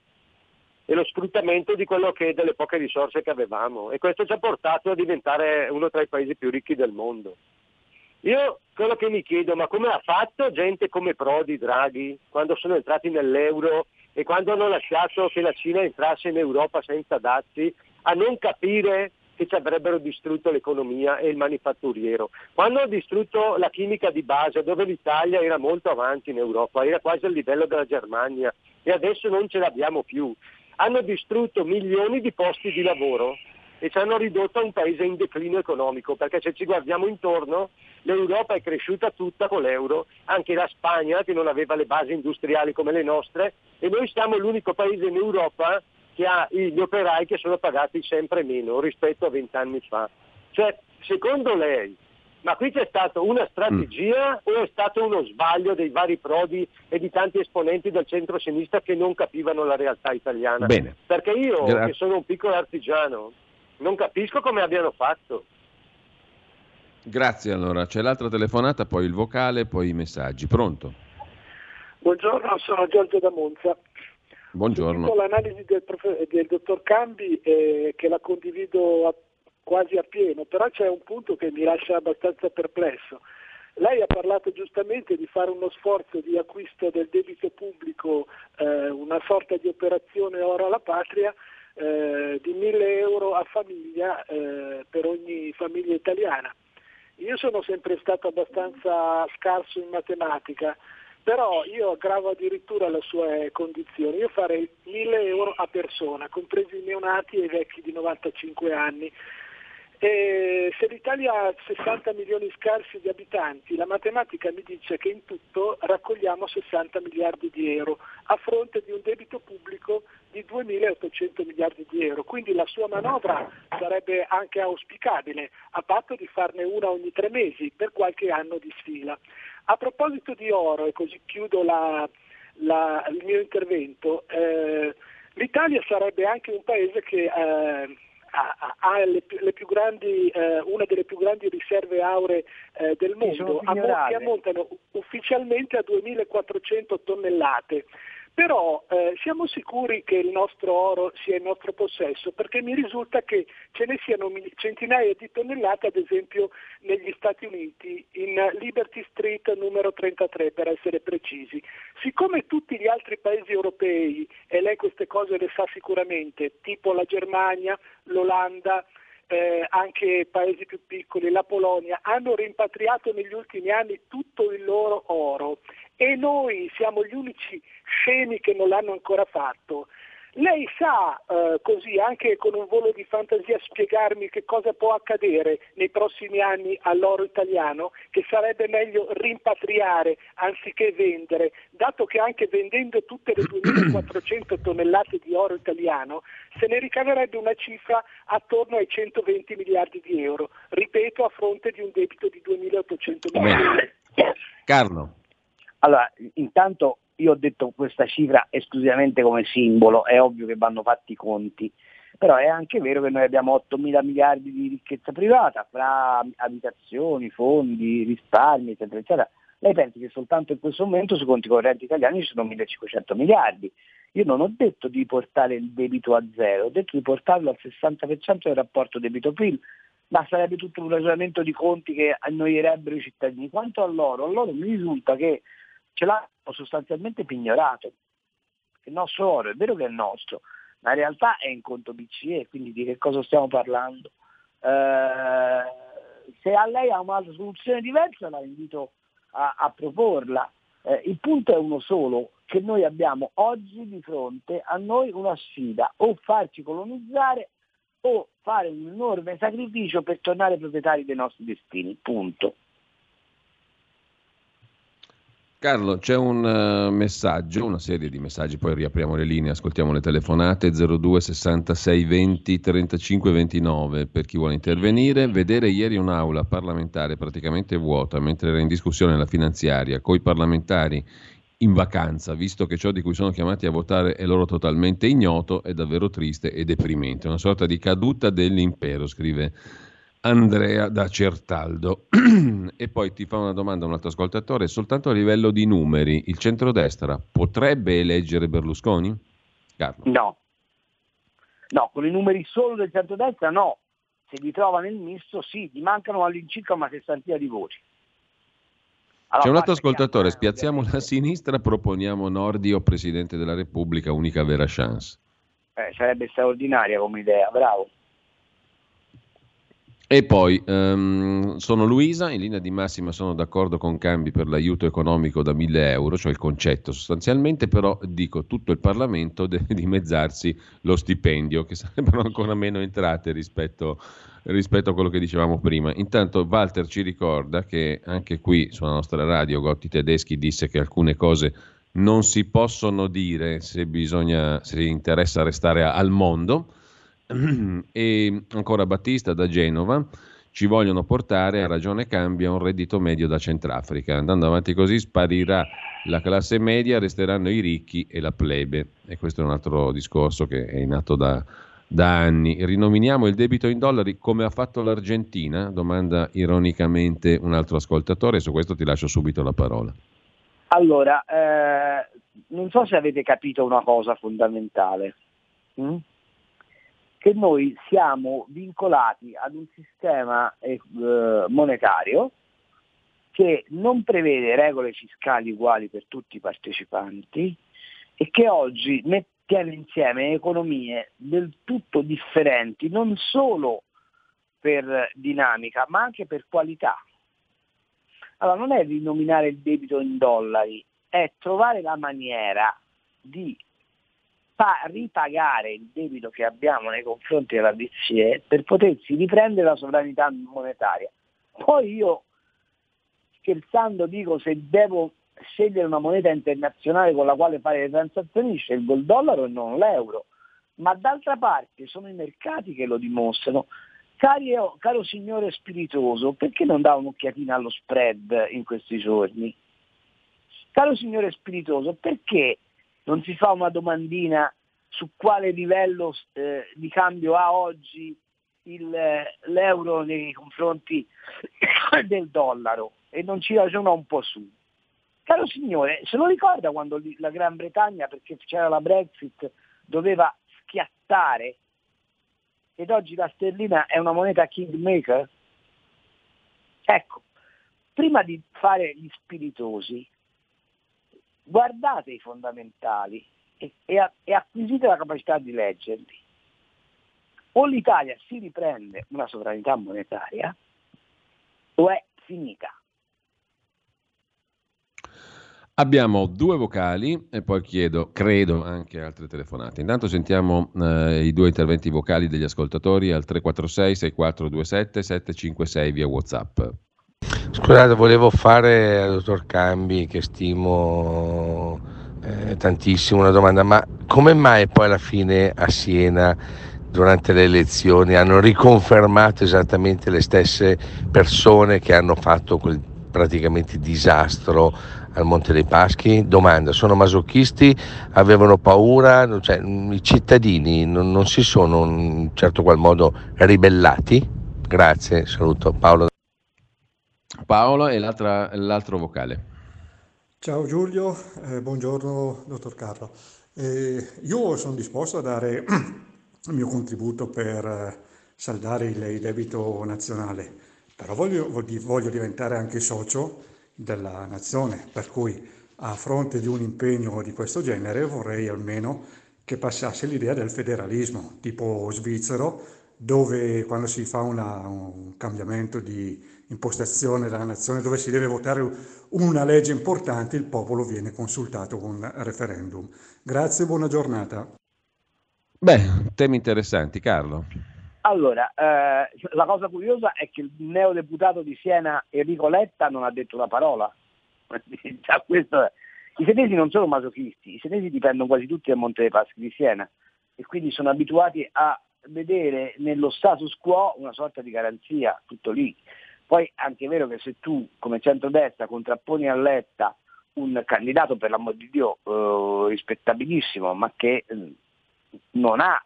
e lo sfruttamento di quello che delle poche risorse che avevamo e questo ci ha portato a diventare uno tra i paesi più ricchi del mondo. Io quello che mi chiedo, ma come ha fatto gente come Prodi, Draghi, quando sono entrati nell'euro e quando hanno lasciato che la Cina entrasse in Europa senza dazi, a non capire che ci avrebbero distrutto l'economia e il manifatturiero. Quando hanno distrutto la chimica di base, dove l'Italia era molto avanti in Europa, era quasi al livello della Germania e adesso non ce l'abbiamo più, hanno distrutto milioni di posti di lavoro e ci hanno ridotto a un paese in declino economico, perché se ci guardiamo intorno l'Europa è cresciuta tutta con l'euro, anche la Spagna che non aveva le basi industriali come le nostre e noi siamo l'unico paese in Europa che ha gli operai che sono pagati sempre meno rispetto a vent'anni fa. Cioè, secondo lei, ma qui c'è stata una strategia mm. o è stato uno sbaglio dei vari prodi e di tanti esponenti del centro-sinistra che non capivano la realtà italiana? Bene. Perché io, Gra- che sono un piccolo artigiano, non capisco come abbiano fatto. Grazie allora, c'è l'altra telefonata, poi il vocale, poi i messaggi. Pronto? Buongiorno, sono Giorgio da Monza. Buongiorno. L'analisi del, prof... del dottor Cambi eh, che la condivido a... quasi appieno, però c'è un punto che mi lascia abbastanza perplesso. Lei ha parlato giustamente di fare uno sforzo di acquisto del debito pubblico, eh, una sorta di operazione oro alla patria, eh, di 1000 euro a famiglia eh, per ogni famiglia italiana. Io sono sempre stato abbastanza scarso in matematica, però io aggravo addirittura le sue condizioni. Io farei 1000 euro a persona, compresi i neonati e i vecchi di 95 anni. E se l'Italia ha 60 milioni scarsi di abitanti, la matematica mi dice che in tutto raccogliamo 60 miliardi di euro a fronte di un debito pubblico di 2.800 miliardi di euro. Quindi la sua manovra sarebbe anche auspicabile, a patto di farne una ogni tre mesi per qualche anno di sfila. A proposito di oro, e così chiudo la, la, il mio intervento, eh, l'Italia sarebbe anche un paese che eh, ha, ha le, le grandi, eh, una delle più grandi riserve auree eh, del mondo, che ammontano ufficialmente a 2.400 tonnellate. Però eh, siamo sicuri che il nostro oro sia in nostro possesso perché mi risulta che ce ne siano centinaia di tonnellate ad esempio negli Stati Uniti, in Liberty Street numero 33 per essere precisi. Siccome tutti gli altri paesi europei, e lei queste cose le sa sicuramente, tipo la Germania, l'Olanda, eh, anche paesi più piccoli, la Polonia, hanno rimpatriato negli ultimi anni tutto il loro oro e noi siamo gli unici scemi che non l'hanno ancora fatto. Lei sa eh, così, anche con un volo di fantasia, spiegarmi che cosa può accadere nei prossimi anni all'oro italiano, che sarebbe meglio rimpatriare anziché vendere, dato che anche vendendo tutte le 2400 [clears throat] tonnellate di oro italiano se ne ricaverebbe una cifra attorno ai 120 miliardi di euro, ripeto a fronte di un debito di 2800 miliardi. Carlo. Allora, intanto io ho detto questa cifra esclusivamente come simbolo, è ovvio che vanno fatti i conti, però è anche vero che noi abbiamo 8 mila miliardi di ricchezza privata, fra abitazioni, fondi, risparmi, eccetera, eccetera. Lei pensi che soltanto in questo momento sui conti correnti italiani ci sono 1500 miliardi. Io non ho detto di portare il debito a zero, ho detto di portarlo al 60% del rapporto debito-PIL, ma sarebbe tutto un ragionamento di conti che annoierebbero i cittadini. Quanto a loro, a loro mi risulta che ce l'hanno sostanzialmente pignorato. Il nostro oro è vero che è nostro, ma in realtà è in conto BCE, quindi di che cosa stiamo parlando? Eh, se a lei ha un'altra soluzione diversa la invito a, a proporla. Eh, il punto è uno solo, che noi abbiamo oggi di fronte a noi una sfida, o farci colonizzare o fare un enorme sacrificio per tornare proprietari dei nostri destini, punto. Carlo, c'è un uh, messaggio, una serie di messaggi, poi riapriamo le linee, ascoltiamo le telefonate 02 66 20 35 29 per chi vuole intervenire. Vedere ieri un'aula parlamentare praticamente vuota mentre era in discussione la finanziaria, coi parlamentari in vacanza, visto che ciò di cui sono chiamati a votare è loro totalmente ignoto, è davvero triste e deprimente. Una sorta di caduta dell'impero, scrive Andrea da Certaldo. [clears throat] e poi ti fa una domanda un altro ascoltatore, soltanto a livello di numeri, il centrodestra potrebbe eleggere Berlusconi? Carlo. No. No, con i numeri solo del centrodestra no. Se li trova nel misto sì, gli mancano all'incirca una sessantina di voti. Allora, C'è un altro ascoltatore, spiazziamo la sinistra, proponiamo Nordio Presidente della Repubblica, unica vera chance. Eh, sarebbe straordinaria come idea, bravo. E poi um, sono Luisa, in linea di massima sono d'accordo con Cambi per l'aiuto economico da 1000 euro, cioè il concetto sostanzialmente, però dico tutto il Parlamento [laughs] deve dimezzarsi lo stipendio, che [laughs] sarebbero ancora meno entrate rispetto, rispetto a quello che dicevamo prima. Intanto Walter ci ricorda che anche qui sulla nostra radio Gotti Tedeschi disse che alcune cose non si possono dire se bisogna, se interessa restare al mondo [clears throat] e ancora Battista da Genova ci vogliono portare, a ragione cambia, un reddito medio da Centrafrica. Andando avanti così sparirà la classe media, resteranno i ricchi e la plebe. E questo è un altro discorso che è in atto da, da anni. Rinominiamo il debito in dollari come ha fatto l'Argentina? Domanda ironicamente un altro ascoltatore, su questo ti lascio subito la parola. Allora, eh, non so se avete capito una cosa fondamentale. Mm? Che noi siamo vincolati ad un sistema eh, monetario che non prevede regole fiscali uguali per tutti i partecipanti e che oggi tiene insieme economie del tutto differenti, non solo per dinamica, ma anche per qualità. Allora non è rinominare il debito in dollari, è trovare la maniera di pa- ripagare il debito che abbiamo nei confronti della BCE per potersi riprendere la sovranità monetaria. Poi io scherzando dico se devo scegliere una moneta internazionale con la quale fare le transazioni scelgo il dollaro e non l'euro, ma d'altra parte sono i mercati che lo dimostrano. Cari, caro signore spiritoso, perché non dà un'occhiatina allo spread in questi giorni? Caro signore spiritoso, perché non si fa una domandina su quale livello eh, di cambio ha oggi il, l'euro nei confronti [coughs] del dollaro e non ci ragiona un po' su. Caro signore, se lo ricorda quando la Gran Bretagna, perché c'era la Brexit, doveva schiattare ed oggi la sterlina è una moneta kingmaker? Ecco, prima di fare gli spiritosi, guardate i fondamentali e, e, e acquisite la capacità di leggerli. O l'Italia si riprende una sovranità monetaria o è finita. Abbiamo due vocali e poi chiedo, credo, anche altre telefonate. Intanto sentiamo eh, i due interventi vocali degli ascoltatori al 346 6427 756 via WhatsApp. Scusate, volevo fare al dottor Cambi, che stimo eh, tantissimo, una domanda, ma come mai poi alla fine a Siena durante le elezioni hanno riconfermato esattamente le stesse persone che hanno fatto quel praticamente disastro al Monte dei Paschi? Domanda, sono masochisti? Avevano paura? Cioè, I cittadini non, non si sono in certo qual modo ribellati? Grazie, saluto Paolo. Paolo e l'altro vocale. Ciao Giulio, eh, buongiorno dottor Carlo. Eh, io sono disposto a dare [clears throat] il mio contributo per eh, saldare il, il, debito nazionale, però voglio, voglio diventare anche socio della nazione, per cui a fronte di un impegno di questo genere vorrei almeno che passasse l'idea del federalismo, tipo svizzero, dove quando si fa una, un cambiamento di impostazione della nazione, dove si deve votare una legge importante, il popolo viene consultato con referendum. Grazie, buona giornata. Beh, temi interessanti, Carlo. Allora, eh, la cosa curiosa è che il neodeputato di Siena Enrico Letta non ha detto una parola. [laughs] Questo, I senesi non sono masochisti, i senesi dipendono quasi tutti dal Monte dei Paschi di Siena e quindi sono abituati a vedere nello status quo una sorta di garanzia, tutto lì. Poi è anche vero che se tu come centrodestra contrapponi a Letta un candidato per l'amor di Dio eh, rispettabilissimo, ma che eh, non ha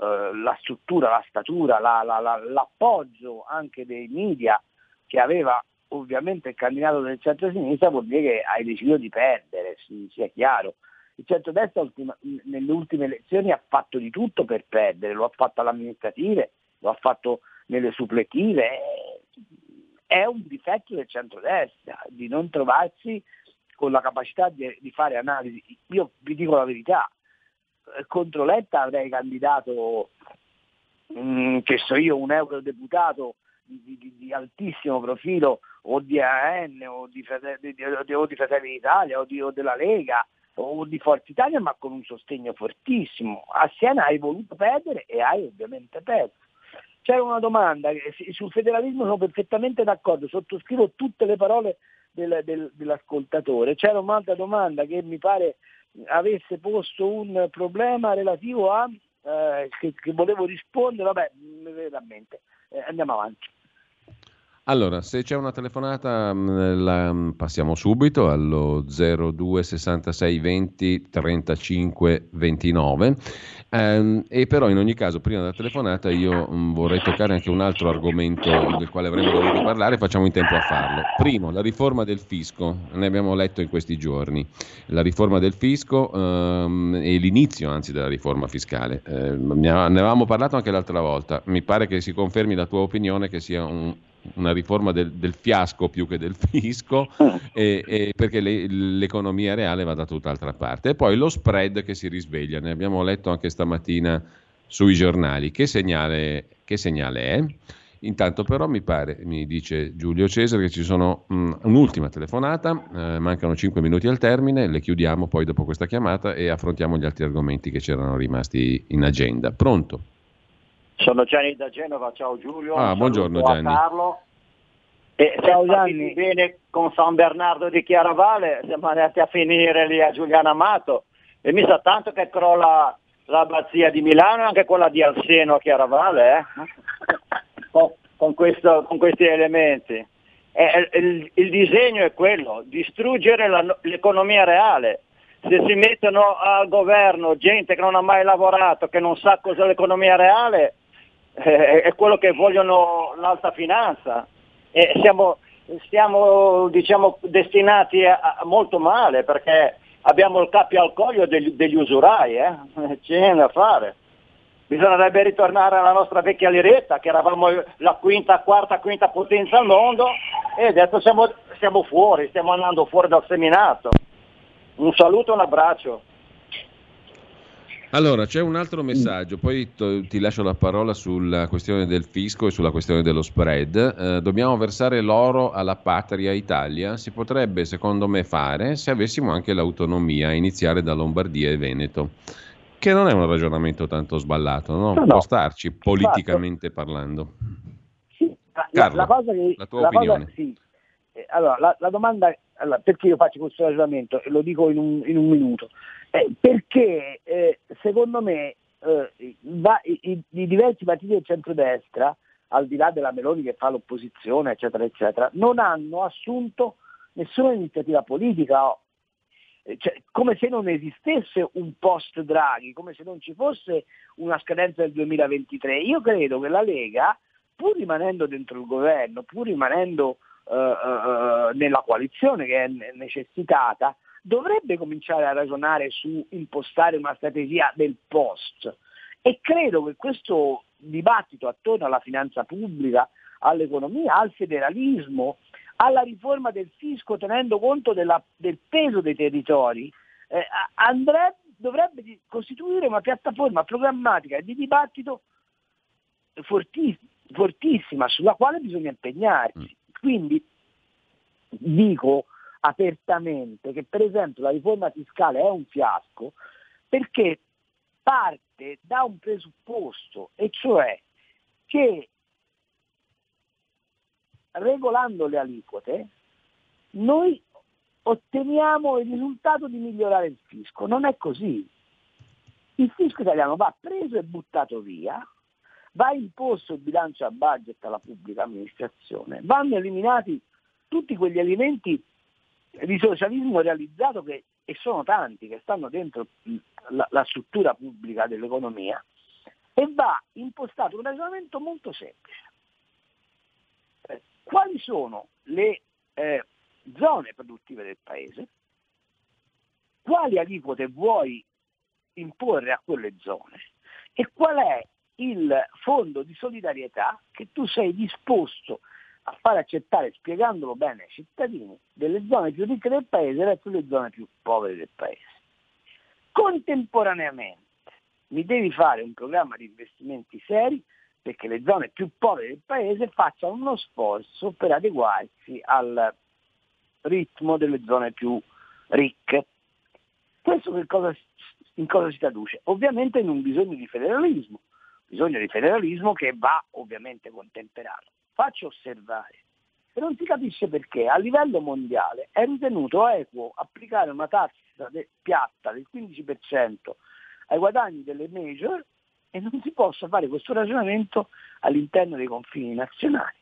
eh, la struttura, la statura, la, la, la, l'appoggio anche dei media che aveva ovviamente il candidato del centro-sinistra vuol dire che hai deciso di perdere, sia chiaro. Il centro-destra ultima, nelle ultime elezioni ha fatto di tutto per perdere, lo ha fatto alle amministrative, lo ha fatto nelle suppletive. È un difetto del centro-destra di non trovarsi con la capacità di, di fare analisi. Io vi dico la verità, eh, contro Letta avrei candidato, mh, mm, che so io, un eurodeputato di, di, di, altissimo profilo o di AN o di, o di Fratelli d'Italia o, o della Lega o di Forza Italia ma con un sostegno fortissimo. A Siena hai voluto perdere e hai ovviamente perso. C'era una domanda, sul federalismo sono perfettamente d'accordo, sottoscrivo tutte le parole del, del, dell'ascoltatore. C'era un'altra domanda che mi pare avesse posto un problema relativo a eh, che, che, volevo rispondere, vabbè, mi viene a mente. Eh, andiamo avanti. Allora, se c'è una telefonata mm, la mm, passiamo subito allo 02 66 20 35 29 ehm, e però in ogni caso prima della telefonata io mm, vorrei toccare anche un altro argomento del quale avremmo dovuto parlare, facciamo in tempo a farlo. Primo, la riforma del fisco, ne abbiamo letto in questi giorni, la riforma del fisco ehm, e l'inizio anzi della riforma fiscale. Eh, ne avevamo parlato anche l'altra volta, mi pare che si confermi la tua opinione che sia un una riforma del, del, fiasco più che del fisco, e, e perché le, l'economia reale va da tutt'altra parte. E poi lo spread che si risveglia, ne abbiamo letto anche stamattina sui giornali. Che segnale, che segnale è? Intanto però mi pare, mi dice Giulio Cesare, che ci sono mh, un'ultima telefonata, eh, mancano 5 minuti al termine, le chiudiamo poi dopo questa chiamata e affrontiamo gli altri argomenti che c'erano rimasti in agenda. Pronto? Sono Gianni da Genova, ciao Giulio. Ah, buongiorno Gianni. Carlo. E ciao Gianni. bene con San Bernardo di Chiaravalle, siamo andati a finire lì a Giuliano Amato e mi sa tanto che crolla l'abbazia di Milano e anche quella di Alseno a Chiaravalle, eh? [laughs] con, con, questo, con, questi elementi. E, il, il, disegno è quello, distruggere la, l'economia reale. Se si mettono al governo gente che non ha mai lavorato, che non sa cos'è l'economia reale, eh, è quello che vogliono l'alta finanza. E siamo, siamo diciamo, destinati a, a, molto male perché abbiamo il cappio al coglio degli, degli usurai, eh? [laughs] c'è da fare. Bisognerebbe ritornare alla nostra vecchia liretta, che eravamo la quinta, quarta, quinta potenza al mondo e adesso siamo, siamo fuori, stiamo andando fuori dal seminato. Un saluto e un abbraccio. Allora, c'è un altro messaggio, poi to- ti lascio la parola sulla questione del fisco e sulla questione dello spread. Eh, dobbiamo versare l'oro alla patria Italia? Si potrebbe, secondo me, fare se avessimo anche l'autonomia, iniziare da Lombardia e Veneto, che non è un ragionamento tanto sballato, no? no Può no. starci politicamente Fatto. parlando. Sì, Carlo, la, cosa che, la tua la opinione. Cosa, sì. Eh, allora, la, la domanda, allora, perché io faccio questo ragionamento, e lo dico in un, in un minuto. Eh, perché eh, secondo me eh, va, i, i, diversi partiti del centrodestra, al di là della Meloni che fa l'opposizione, eccetera, eccetera, non hanno assunto nessuna iniziativa politica, eh, cioè, come se non esistesse un post Draghi, come se non ci fosse una scadenza del 2023. Io credo che la Lega, pur rimanendo dentro il governo, pur rimanendo uh, uh, nella coalizione che è necessitata, dovrebbe cominciare a ragionare su impostare una strategia del post. E credo che questo dibattito attorno alla finanza pubblica, all'economia, al federalismo, alla riforma del fisco tenendo conto della, del peso dei territori, eh, andrebbe, dovrebbe costituire una piattaforma programmatica e di dibattito fortissima sulla quale bisogna impegnarsi. Mm. Quindi dico apertamente che per esempio la riforma fiscale è un fiasco perché parte da un presupposto e cioè che regolando le aliquote noi otteniamo il risultato di migliorare il fisco. Non è così. Il fisco italiano va preso e buttato via, va imposto il bilancio a budget alla pubblica amministrazione, vanno eliminati tutti quegli elementi di socialismo realizzato che, e sono tanti che stanno dentro la, la struttura pubblica dell'economia, e va impostato un ragionamento molto semplice. Eh, quali sono le eh, zone produttive del paese? Quali aliquote vuoi imporre a quelle zone? E qual è il fondo di solidarietà che tu sei disposto a far accettare, spiegandolo bene ai cittadini, delle zone più ricche del paese verso le zone più povere del paese. Contemporaneamente mi devi fare un programma di investimenti seri perché le zone più povere del paese facciano uno sforzo per adeguarsi al ritmo delle zone più ricche. Questo in cosa, in cosa si traduce? Ovviamente in un bisogno di federalismo, bisogno di federalismo che va ovviamente contemperato. Faccio osservare e non si capisce perché a livello mondiale è ritenuto equo applicare una tassa de- piatta del 15% ai guadagni delle major e non si possa fare questo ragionamento all'interno dei confini nazionali.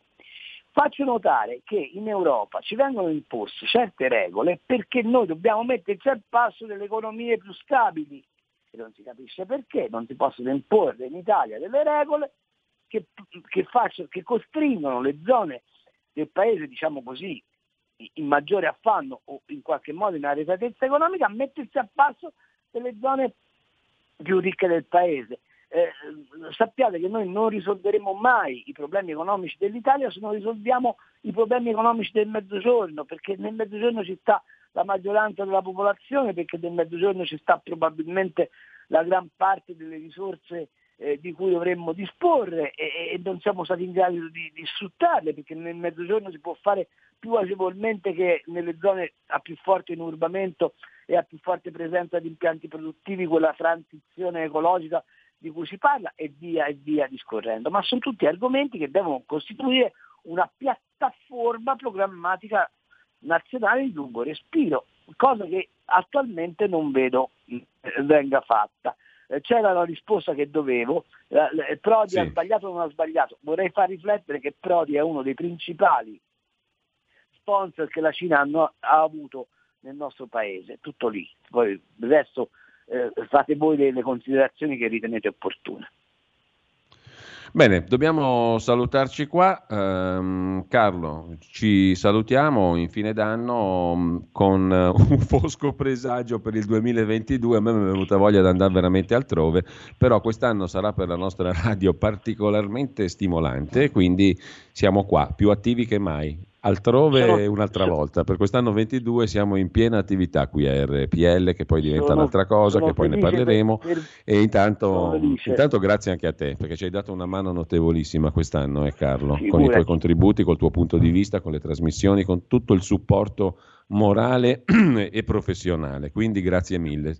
Faccio notare che in Europa ci vengono imposte certe regole perché noi dobbiamo metterci al passo delle economie più stabili e non si capisce perché non si possono imporre in Italia delle regole che, che, faccio, che costringono le zone del paese, diciamo così, in maggiore affanno o in qualche modo in arretratezza economica a mettersi a passo delle zone più ricche del paese. Eh, sappiate che noi non risolveremo mai i problemi economici dell'Italia se non risolviamo i problemi economici del Mezzogiorno, perché nel Mezzogiorno ci sta la maggioranza della popolazione, perché nel Mezzogiorno ci sta probabilmente la gran parte delle risorse eh, di cui dovremmo disporre e, e, non siamo stati in grado di, di sfruttarle, perché nel Mezzogiorno si può fare più agevolmente che nelle zone a più forte inurbamento e a più forte presenza di impianti produttivi, quella transizione ecologica di cui si parla e via e via discorrendo. Ma sono tutti argomenti che devono costituire una piattaforma programmatica nazionale di lungo respiro, cosa che attualmente non vedo venga fatta. Eh, c'era la risposta che dovevo, Prodi sì. ha sbagliato o non ha sbagliato. Vorrei far riflettere che Prodi è uno dei principali sponsor che la Cina hanno, ha avuto nel nostro paese, tutto lì. Poi il resto eh, fate voi delle considerazioni che ritenete opportune. Bene, dobbiamo salutarci qua. Um, Carlo, ci salutiamo in fine d'anno mm, con un [laughs] fosco presagio per il 2022. A me mi è venuta voglia di andare veramente altrove, però quest'anno sarà per la nostra [laughs] radio particolarmente stimolante, quindi siamo qua, più attivi che mai. Altrove sono, un'altra sono, volta, per quest'anno 22 siamo in piena attività qui a RPL che poi diventa sono, un'altra cosa, che poi ne parleremo per, e intanto, intanto, grazie anche a te perché ci hai dato una mano notevolissima quest'anno eh, Carlo, Figurati. con i tuoi contributi, col tuo punto di vista, con le trasmissioni, con tutto il supporto morale [clears throat] e professionale, quindi grazie mille.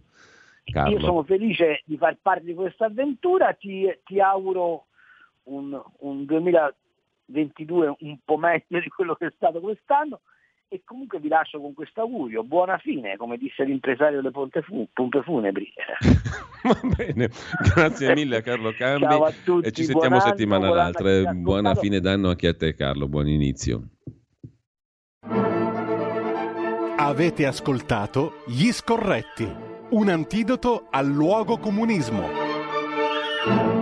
Carlo. Io sono felice di far parte di questa avventura, ti, ti auguro un, un 2022 22 un po' meglio di quello che è stato quest'anno e comunque vi lascio con questo augurio, buona fine, come disse l'impresario delle pompe, fu- pompe funebri. [laughs] Va bene, grazie mille a Carlo Cambi a tutti, e ci sentiamo settimana l'altra. Buona fine d'anno anche a te Carlo, buon inizio. Avete ascoltato Gli Scorretti, un antidoto al luogo comunismo.